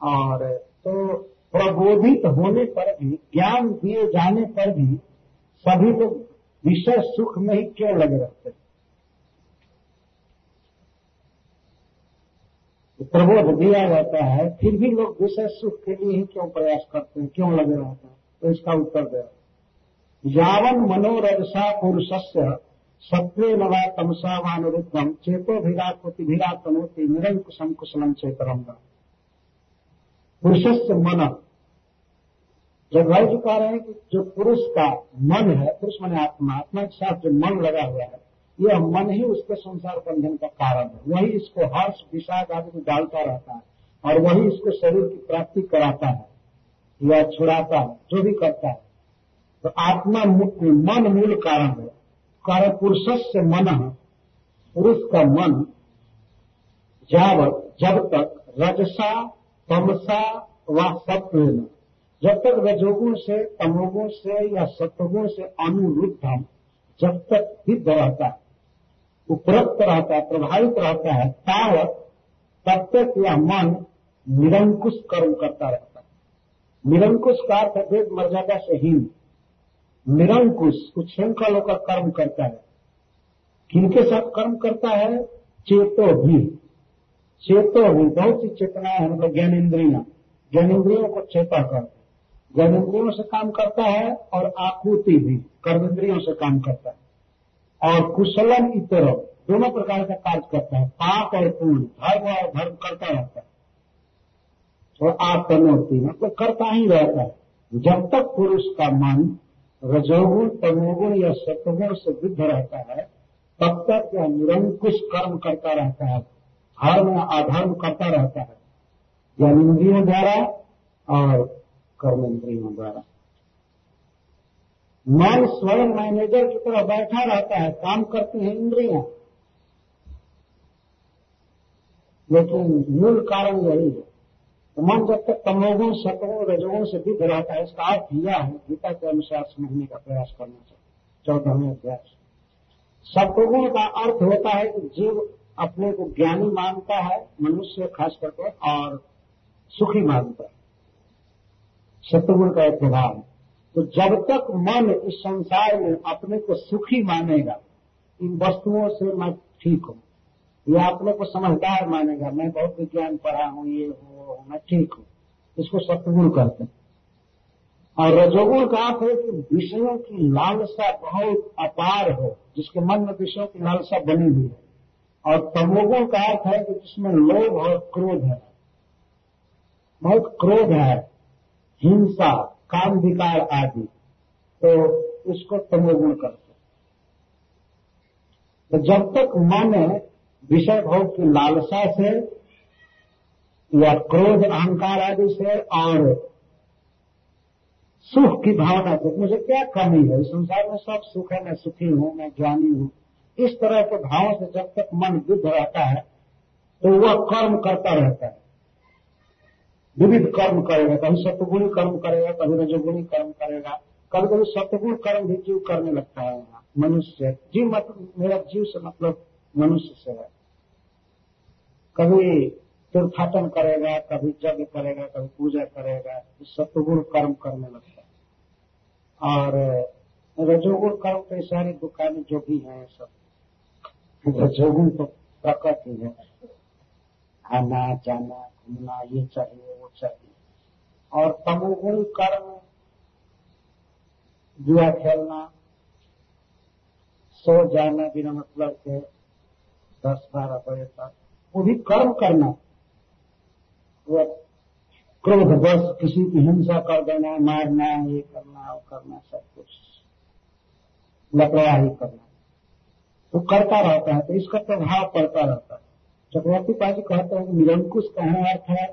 और तो प्रबोधित होने पर भी, ज्ञान दिए जाने पर भी सभी लोग विषय सुख में ही क्यों लगे रहते हैं? प्रबोध दिया जाता है, फिर भी लोग विषय सुख के लिए ही क्यों प्रयास करते हैं? क्यों लगे रहते हैं? तो इसका उत्तर दे। यावन मनोरजसा पुरुषस्य सत्वे नवा तमसा वानुरुद्धम चेतो भिराकृति भिरातनोति निरंकुशम कुशलम चेतरम पुरुषस्य मन। जब भाई जी कह रहे हैं कि जो पुरुष का मन है, पुरुष मन आत्मा आत्मा के साथ जो मन लगा हुआ है यह मन ही उसके संसार बंधन का कारण है। वही इसको हर्ष, विषाद आदि में डालता रहता है और वही इसको शरीर की प्राप्ति कराता है, या छुड़ाता है, जो भी करता है। तो आत्मा मन मूल कारण है। कारण पुरुष से मन है। पुरुष का मन जावत, जब तक रजसा, तमसा व सत्व जब तक रजोगुण से, तमोगुण से या सत्वगुण से अनुरुद्ध जब तक सिद्ध रहता है। उपरक्त रहता है, प्रभावित रहता है तावत तब तक यह मन निरंकुश कर्म करता रहता है। निरंकुश का अर्थ वेद मर्यादा से हीन। निरंकुश, कुछ श्रृंखल होकर कर्म करता है। किनके साथ कर्म करता है? चेतो भी। चेतो भी, बहुत सी चेतनाएँ है मतलब ज्ञानेन्द्रिया ज्ञानेन्द्रियों को चेता करते इंद्रियों से काम करता है और आकृति भी, कर्म इंद्रियों से काम करता है। और कुशलम इतर दोनों प्रकार का कार्य करता है। पाप और पूर्ण धर्म और धर्म करता रहता है। और आप तनोती मतलब करता ही रहता है। जब तक पुरुष का मन रजोगुण, तमोगुण या सत्वगुण से विद्ध रहता है, तब तक यह निरंकुश कर्म करता रहता है। धर्म या अधर्म करता रहता है। ज्ञानेन्द्रियों द्वारा और कर्मेंद्रियों द्वारा। मन स्वयं मैनेजर की तरह बैठा रहता है, काम करती है इंद्रियाँ। लेकिन मूल कारण यही है। तो मन जब तक तमोगुण, सतगुण, रजोगुण से विध रहता है, इसका अर्थ यह है, गीता के अनुसार समझने का प्रयास करना चाहिए, चौदहवें अभ्यास सतगुण का अर्थ होता है कि जीव अपने को ज्ञानी मानता है, मनुष्य खास करके और सुखी मानता है। सतगुण का एक प्रभाव है। तो जब तक मन इस संसार में अपने को सुखी मानेगा, इन वस्तुओं से मैं ठीक हूँ। या अपने को समझदार मानेगा, मैं बहुत विज्ञान पढ़ा हूँ, ये हो, मैं ठीक हूँ। इसको सत्गुण करते और रजोगुण का अर्थ है कि विषयों की लालसा बहुत अपार हो, जिसके मन में विषयों की लालसा बनी हुई है। और तमोगुण का अर्थ है कि जिसमें लोभ और क्रोध है। बहुत क्रोध है, हिंसा काम विकार आदि। तो उसको तमोगुण करते तो जब तक मन विषय भोग की लालसा से या क्रोध, अहंकार आदि से और सुख की भावना से, मुझे क्या कमी है? संसार में सब सुख है, मैं सुखी हूँ, मैं ज्ञानी हूँ। इस तरह के भावों से जब तक मन युद्ध रहता है तो वह कर्म करता रहता है। विविध कर्म करेगा, कभी सत्गुणी कर्म करेगा, कभी रजोगुणी कर्म करेगा, कभी कभी सत्गुण कर्म भी जीव करने लगता है। यहाँ मनुष्य, जीव मतलब मेरा जीव से मतलब मनुष्य से है। कभी तीर्थाटन करेगा, कभी यज्ञ करेगा, कभी पूजा करेगा सतगुण कर्म करने लगता है। और रजोगुण कर्म तो सारी दुकानें जो भी हैं सब रजोगुण तो प्रकृति है। आना जाना, घूमना, ये चाहिए, वो चाहिए। और तमोगुण कर्म, जुआ खेलना, सो जाना बिना मतलब के दस बारह बजे तक। वो भी कर्म करना। वो क्रोध, बस किसी की हिंसा कर देना, मारना, ये करना, वो करना, सब कुछ। लपड़ाही करना। वो करता रहता है तो इसका प्रभाव पड़ता रहता है। चक्रवर्ती पाजी कहते हैं निरंकुश कहने अर्थ है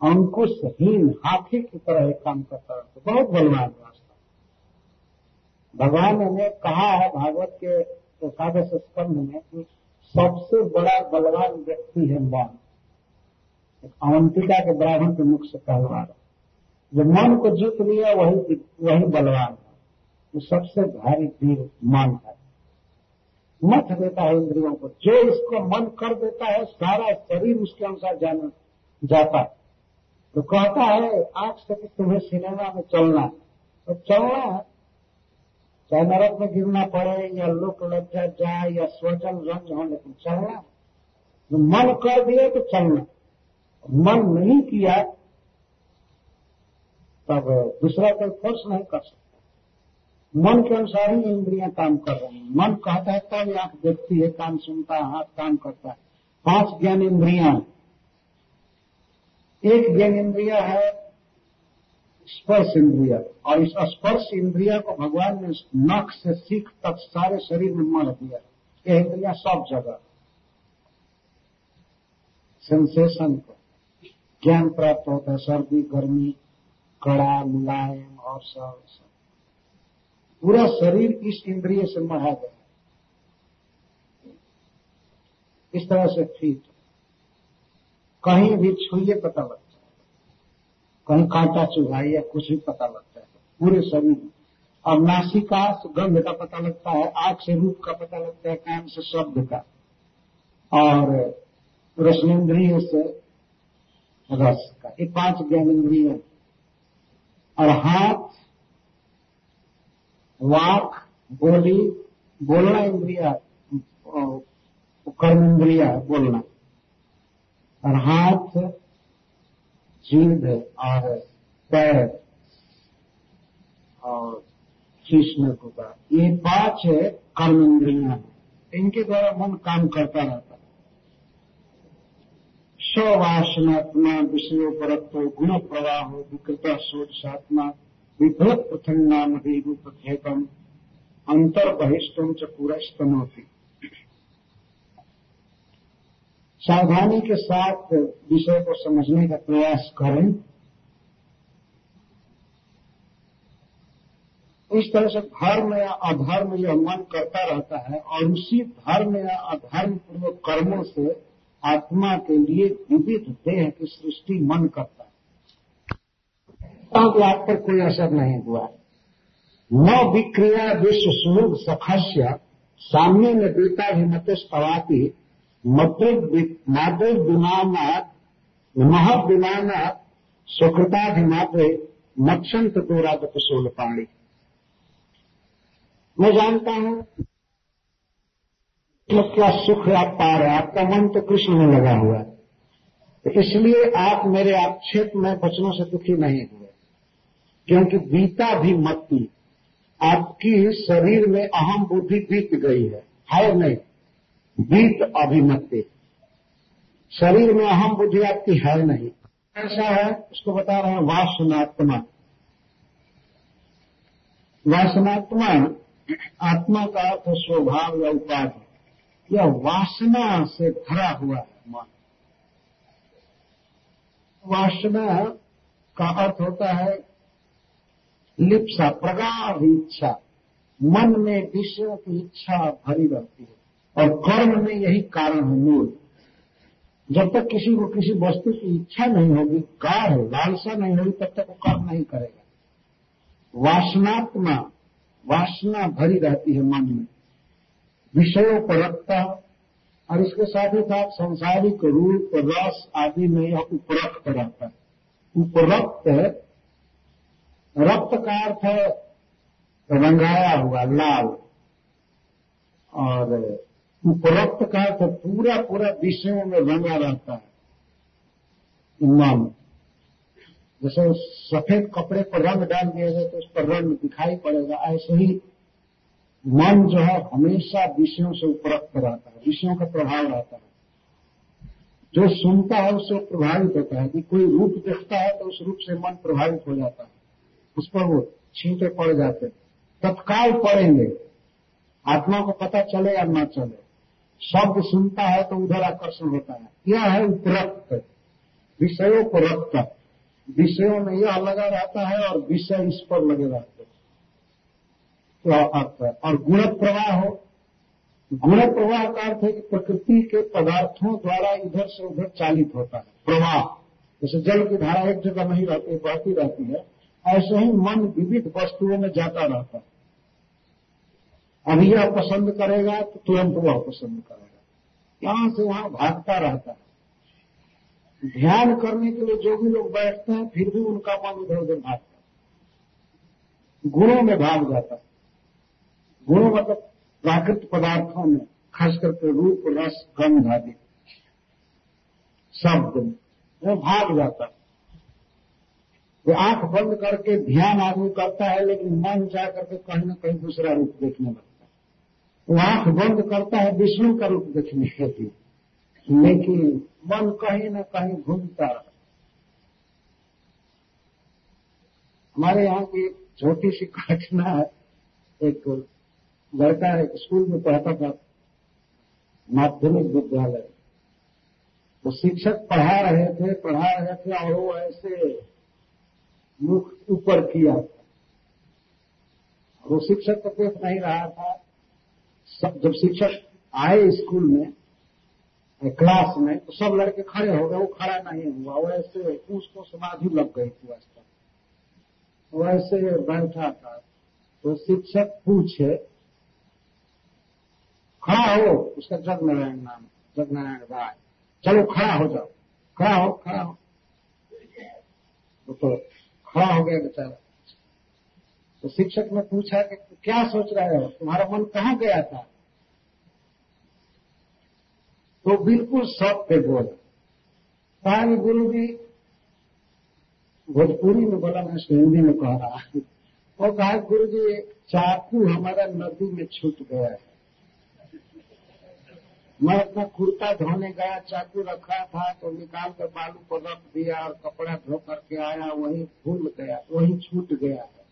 अंकुशहीन हाथी की तरह एक काम करता है। बहुत बलवान रास्ता भगवान ने कहा है भागवत के एकादश स्कंध में कि सबसे बड़ा बलवान व्यक्ति है मन। अवंतिका के ब्राह्मण के मुख से कहवा जो मन को जीत लिया, वही वही बलवान है। वो सबसे भारी वीर मन है। मत देता है इंद्रियों को। जो इसको मन कर देता है, सारा शरीर उसके अनुसार जाना, जाता है। तो कहता है, आज से तुम्हें सिनेमा में चलना तो चलना चाहे नरक में गिरना पड़े या लोक लज्जा जाए या स्वजन रंज हो, लेकिन चलना तो मन कर दिया तो चलना मन नहीं किया, तब दूसरा कोई फोर्स नहीं कर सकता। मन के अनुसार ही इंद्रियाँ काम कर रही हैं। मन कहता है तब आँख देखती है, कान सुनता है, हाथ काम करता है। पाँच ज्ञान इंद्रियाँ एक ज्ञान इंद्रिया है स्पर्श इंद्रिया। और इस स्पर्श इंद्रिया को भगवान ने नख से सीख तक सारे शरीर में मर दिया। यह इंद्रिया सब जगह। सेंसेशन को। ज्ञान प्राप्त होता है, सर्दी, गर्मी, कड़ा, मुलायम और सब सब। पूरा शरीर इस इंद्रिय से मरा गया इस तरह से फिट कहीं भी छुइए पता लगता है। कहीं कांटा चुभाई या कुछ भी पता लगता है। पूरे शरीर में। और नासिका गंध का पता लगता है आँख से रूप का पता लगता है, कान से शब्द का। और रसनेन्द्रिय से रस का। ये पाँच ज्ञान इंद्रिय और हाथ वाक, बोली, बोलना इंद्रिया कर्म इंद्रिया, बोलना। और हाथ जीव और पैर, और में होगा ये पाँच है कर्म इंद्रिया। है इनके द्वारा मन काम करता रहता है। विषयों परत्व गुण प्रवाह विकृत सोचात्मा विभ्रत प्रथम नाम ही रूप भेदम अंतर बहिष्टम च पुरस्तनोती। सावधानी के साथ विषय को समझने का प्रयास करें। इस तरह से धर्म या अधर्म यह मन करता रहता है और उसी धर्म या अधर्म पूर्वक कर्मों से आत्मा के लिए विविध देह की सृष्टि मन करता है। तो आप पर कोई असर नहीं हुआ। न विक्रिया विश्व स्वरूप सखस्य सामने में देता भी मत स्तवाती मातृविमानात् महविमानात्, सुकृताधिमात्रे मक्षंत दोरागत सोल पाणी मैं जानता हूँ तो क्या सुख आप पा रहे हैं आपका मन तो कृष्ण में लगा हुआ है। तो इसलिए आप मेरे आक्षेप में वचनों से दुखी नहीं हुए क्योंकि बीता भी मत्ती आपकी शरीर में अहम बुद्धि बीत गई है। है नहीं, बीत अभिमत्ति। शरीर में अहम बुद्धि आपकी है नहीं। ऐसा है, उसको बता रहे हैं, वासनात्मा। वासनात्मा, आत्मा का अर्थ स्वभाव या उपाधि। यह वासना से भरा हुआ है मन। वासना का अर्थ होता है लिप्सा प्रगाढ़ इच्छा। मन में विषयों की इच्छा भरी रहती है और कर्म में यही कारण है मूल। जब तक किसी को किसी वस्तु की इच्छा नहीं होगी कार लालसा नहीं होगी, तब तक वो कर्म नहीं करेगा। वासनात्मा, वासना भरी रहती है मन में। विषयों पर रखता और इसके साथ ही साथ संसारिक रूप, रस आदि में यह उपरक्त रहता है। उपरक्त रक्त का अर्थ है रंगाया हुआ, लाल। और उपरक्त का अर्थ पूरा पूरा विषयों में रंगा रहता है। मन जैसे सफ़ेद कपड़े पर रंग डाल दिया जाए तो उस पर रंग दिखाई पड़ेगा। ऐसे ही मन जो है, हमेशा विषयों से उपरक्त रहता है, विषयों का प्रभाव रहता है। जो सुनता है उससे प्रभावित होता है। कि कोई रूप देखता है तो उस रूप से मन प्रभावित हो जाता है। उस पर वो छींटे पड़ जाते तत्काल पड़ेंगे। आत्मा को पता चले या न चले। शब्द सुनता है तो उधर आकर्षण होता है। यह है उपरक्त विषयों को रक्त विषयों में यह लगा रहता है और विषय इस पर लगे रहते तो अर्थ है। और गुण प्रवाह हो। गुण प्रवाह का अर्थ है कि प्रकृति के पदार्थों द्वारा इधर से उधर चालित होता है। प्रवाह। जैसे जल की धारा एक जगह नहीं रहती, बहती रहती है। ऐसे ही मन विविध वस्तुओं में जाता रहता है। अभी यह पसंद करेगा तो तुरंत वह पसंद करेगा। यहाँ से वहाँ भागता रहता है। ध्यान करने के लिए जो भी लोग बैठते हैं, फिर भी उनका मन इधर उधर भागता है। गुणों में भाग जाता है। गुणों मतलब प्राकृतिक पदार्थों में खास करके रूप, रस, गंध आदि। शब्द में वो भाग जाता है। वो आँख बंद करके ध्यान आदमी करता है, लेकिन मन जा करके कहीं ना कहीं दूसरा रूप देखने लगता है। वो आँख बंद करता है, विष्णु का रूप देखने के लिए। लेकिन मन कहीं ना कहीं घूमता रहा हमारे यहाँ की एक छोटी सी घटना है। एक लड़का एक स्कूल में पढ़ता था, माध्यमिक विद्यालय। तो शिक्षक पढ़ा रहे थे, पढ़ा रहे थे, और वो ऐसे मुख ऊपर किया था। वो शिक्षक को देख नहीं रहा था। सब जब शिक्षक आए स्कूल में क्लास में तो सब लड़के खड़े हो गए, वो खड़ा नहीं हुआ। वो ऐसे उसको समाधि लग गई थी वास्तव वो ऐसे बैठा था। तो शिक्षक पूछे, खड़ा हो? उसका जग नारायण नाम जग नारायण राय। चलो, खड़ा हो जाओ। खड़ा हो खड़ा हो। तो खड़ा हो गया बेचारा तो शिक्षक ने पूछा कि क्या सोच रहे हो? तुम्हारा मन कहाँ गया था? तो बिल्कुल सब पे बोला। कहा गुरु जी भोजपुरी में बोला, मैं हिंदी में कह रहा हूँ। वो कहा गुरु जी चाकू हमारा नदी में छूट गया है। मैं अपना कुर्ता धोने गया, चाकू रखा था तो निकाल कर बालू पर रख दिया और कपड़ा धो करके आया, वही भूल गया, वही छूट गया है।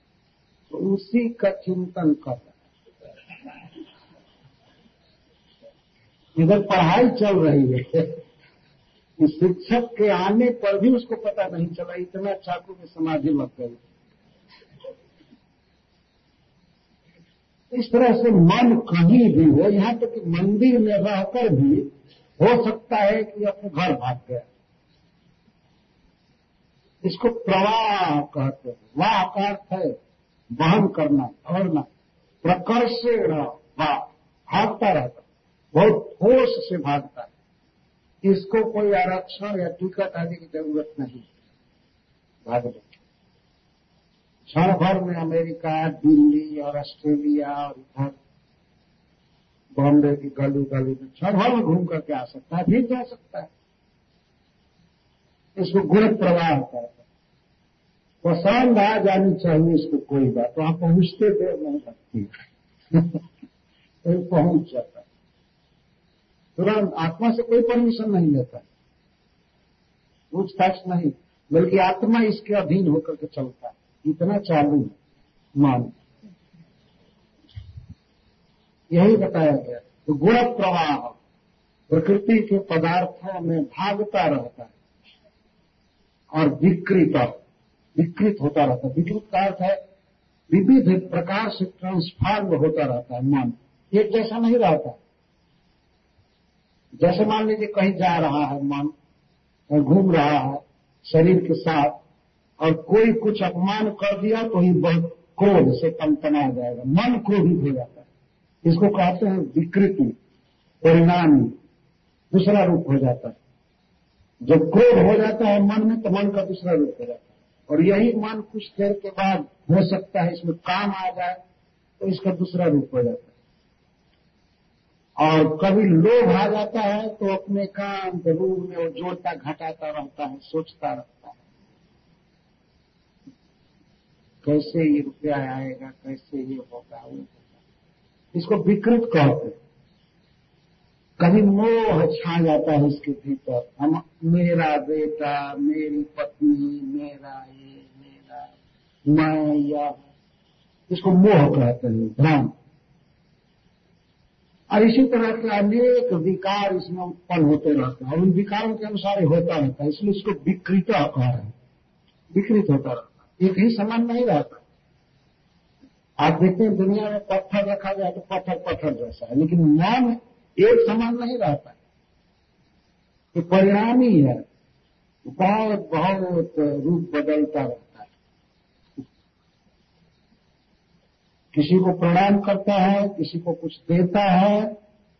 तो उसी का चिंतन कर इधर पढ़ाई चल रही है। शिक्षक के आने पर भी उसको पता नहीं चला, इतना चाकू में समाधि लग गई। इस तरह से मन कहीं भी हो, यहाँ तक कि मंदिर में रहकर भी हो सकता है कि अपने घर भाग गया। इसको प्रवाह कहते हैं। वाह का अर्थ है वहन करना ना प्रकर्ष भागता रहता, बहुत ठोस से भागता है। इसको कोई आरक्षण या टिकट आदि की ज़रूरत नहीं भाग भागने क्षण भर में अमेरिका, दिल्ली और ऑस्ट्रेलिया और इधर बॉम्बे की गली गली में क्षण भर में घूम करके आ सकता है, फिर जा सकता है। इसको गुण प्रवाह कहते है। पसंद आ जानी चाहिए इसको कोई बात। वहाँ पहुँचते देर नहीं लगती। तो पहुँच जाता है। तुरंत आत्मा से कोई परमिशन नहीं लेता पूछताछ नहीं, बल्कि आत्मा इसके अधीन होकर के चलता है। इतना चालू मान यही बताया गया। तो गुण प्रवाह प्रकृति के पदार्थों में भागता रहता है और विकृत विकृत होता रहता है। विकृत का अर्थ है विविध प्रकार से ट्रांसफॉर्म होता रहता है मन एक जैसा नहीं रहता। जैसे मान लीजिए कहीं जा रहा है मन घूम रहा है, शरीर के साथ और कोई कुछ अपमान कर दिया तो ही बहुत क्रोध से तमतना जाएगा, मन क्रोधित हो जाता है। इसको कहते हैं विकृति, परिणामी, दूसरा रूप हो जाता है। जब क्रोध हो जाता है मन में तो मन का दूसरा रूप हो जाता है। और यही मन कुछ देर के बाद हो सकता है इसमें काम आ जाए तो इसका दूसरा रूप हो जाता है। और कभी लोभ आ जाता है तो अपने काम रूप में वो जोड़ता घटाता रहता है, सोचता रहता है। कैसे ये रुपया आएगा, कैसे ये होगा, वो होगा। इसको विकृत कहते हैं। कभी मोह छा जाता है इसके भीतर। हम, मेरा बेटा, मेरी पत्नी, मेरा ये, मेरा, मैं, या। इसको मोह कहते हैं भ्रम और इसी तरह के अनेक विकार इसमें उत्पन्न होते रहते हैं। और उन विकारों के अनुसार होता रहता है। इसलिए इसको विकृत कह रहे हैं। विकृत होता रहता है। एक ही समान नहीं रहता। आप देखते हैं दुनिया में पत्थर रखा जाए तो पत्थर पत्थर जैसा है, लेकिन मन एक समान नहीं रहता। तो परिणाम ही है। बहुत बहुत रूप बदलता रहता है। किसी को प्रणाम करता है, किसी को कुछ देता है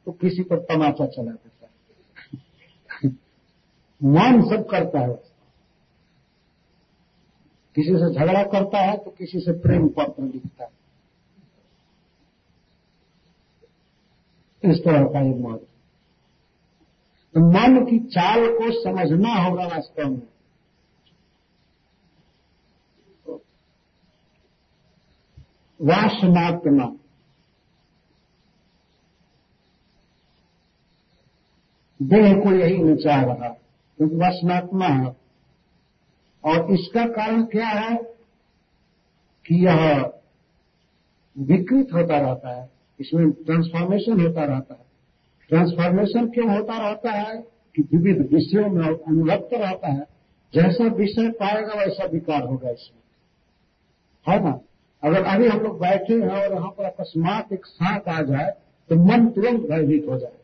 तो किसी पर तमाचा चला देता है। मन सब करता है। किसी से झगड़ा करता है तो किसी से प्रेम पत्र लिखता है। इस तरह का ये मन तो मन की चाल को समझना होगा वास्तव में। वासनात्मा। देह को यही नचा रहा क्योंकि वासनात्मा है। और इसका कारण क्या है कि यह विकृत होता रहता है, इसमें ट्रांसफॉर्मेशन होता रहता है। ट्रांसफॉर्मेशन क्यों होता रहता है कि विविध विषयों में अनुरक्त रहता है, जैसा विषय पाएगा वैसा विकार होगा इसमें। है ना? अगर अभी हम लोग बैठे हैं और यहाँ पर अकस्मात एक सांप आ जाए तो मन तुरंत भयभीत हो जाएगा।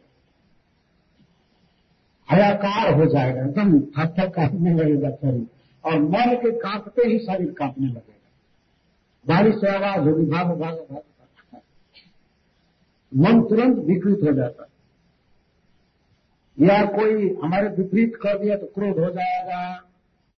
हयाकार हो जाएगा, एकदम थर कांपने लगेगा शरीर। और मन के कांपते ही शरीर कांपने लगेगा। बारिश से आवाज़ होगी, भाग भाग मन तुरंत विकृत हो जाता या कोई हमारे विपरीत कर दिया तो क्रोध हो जाएगा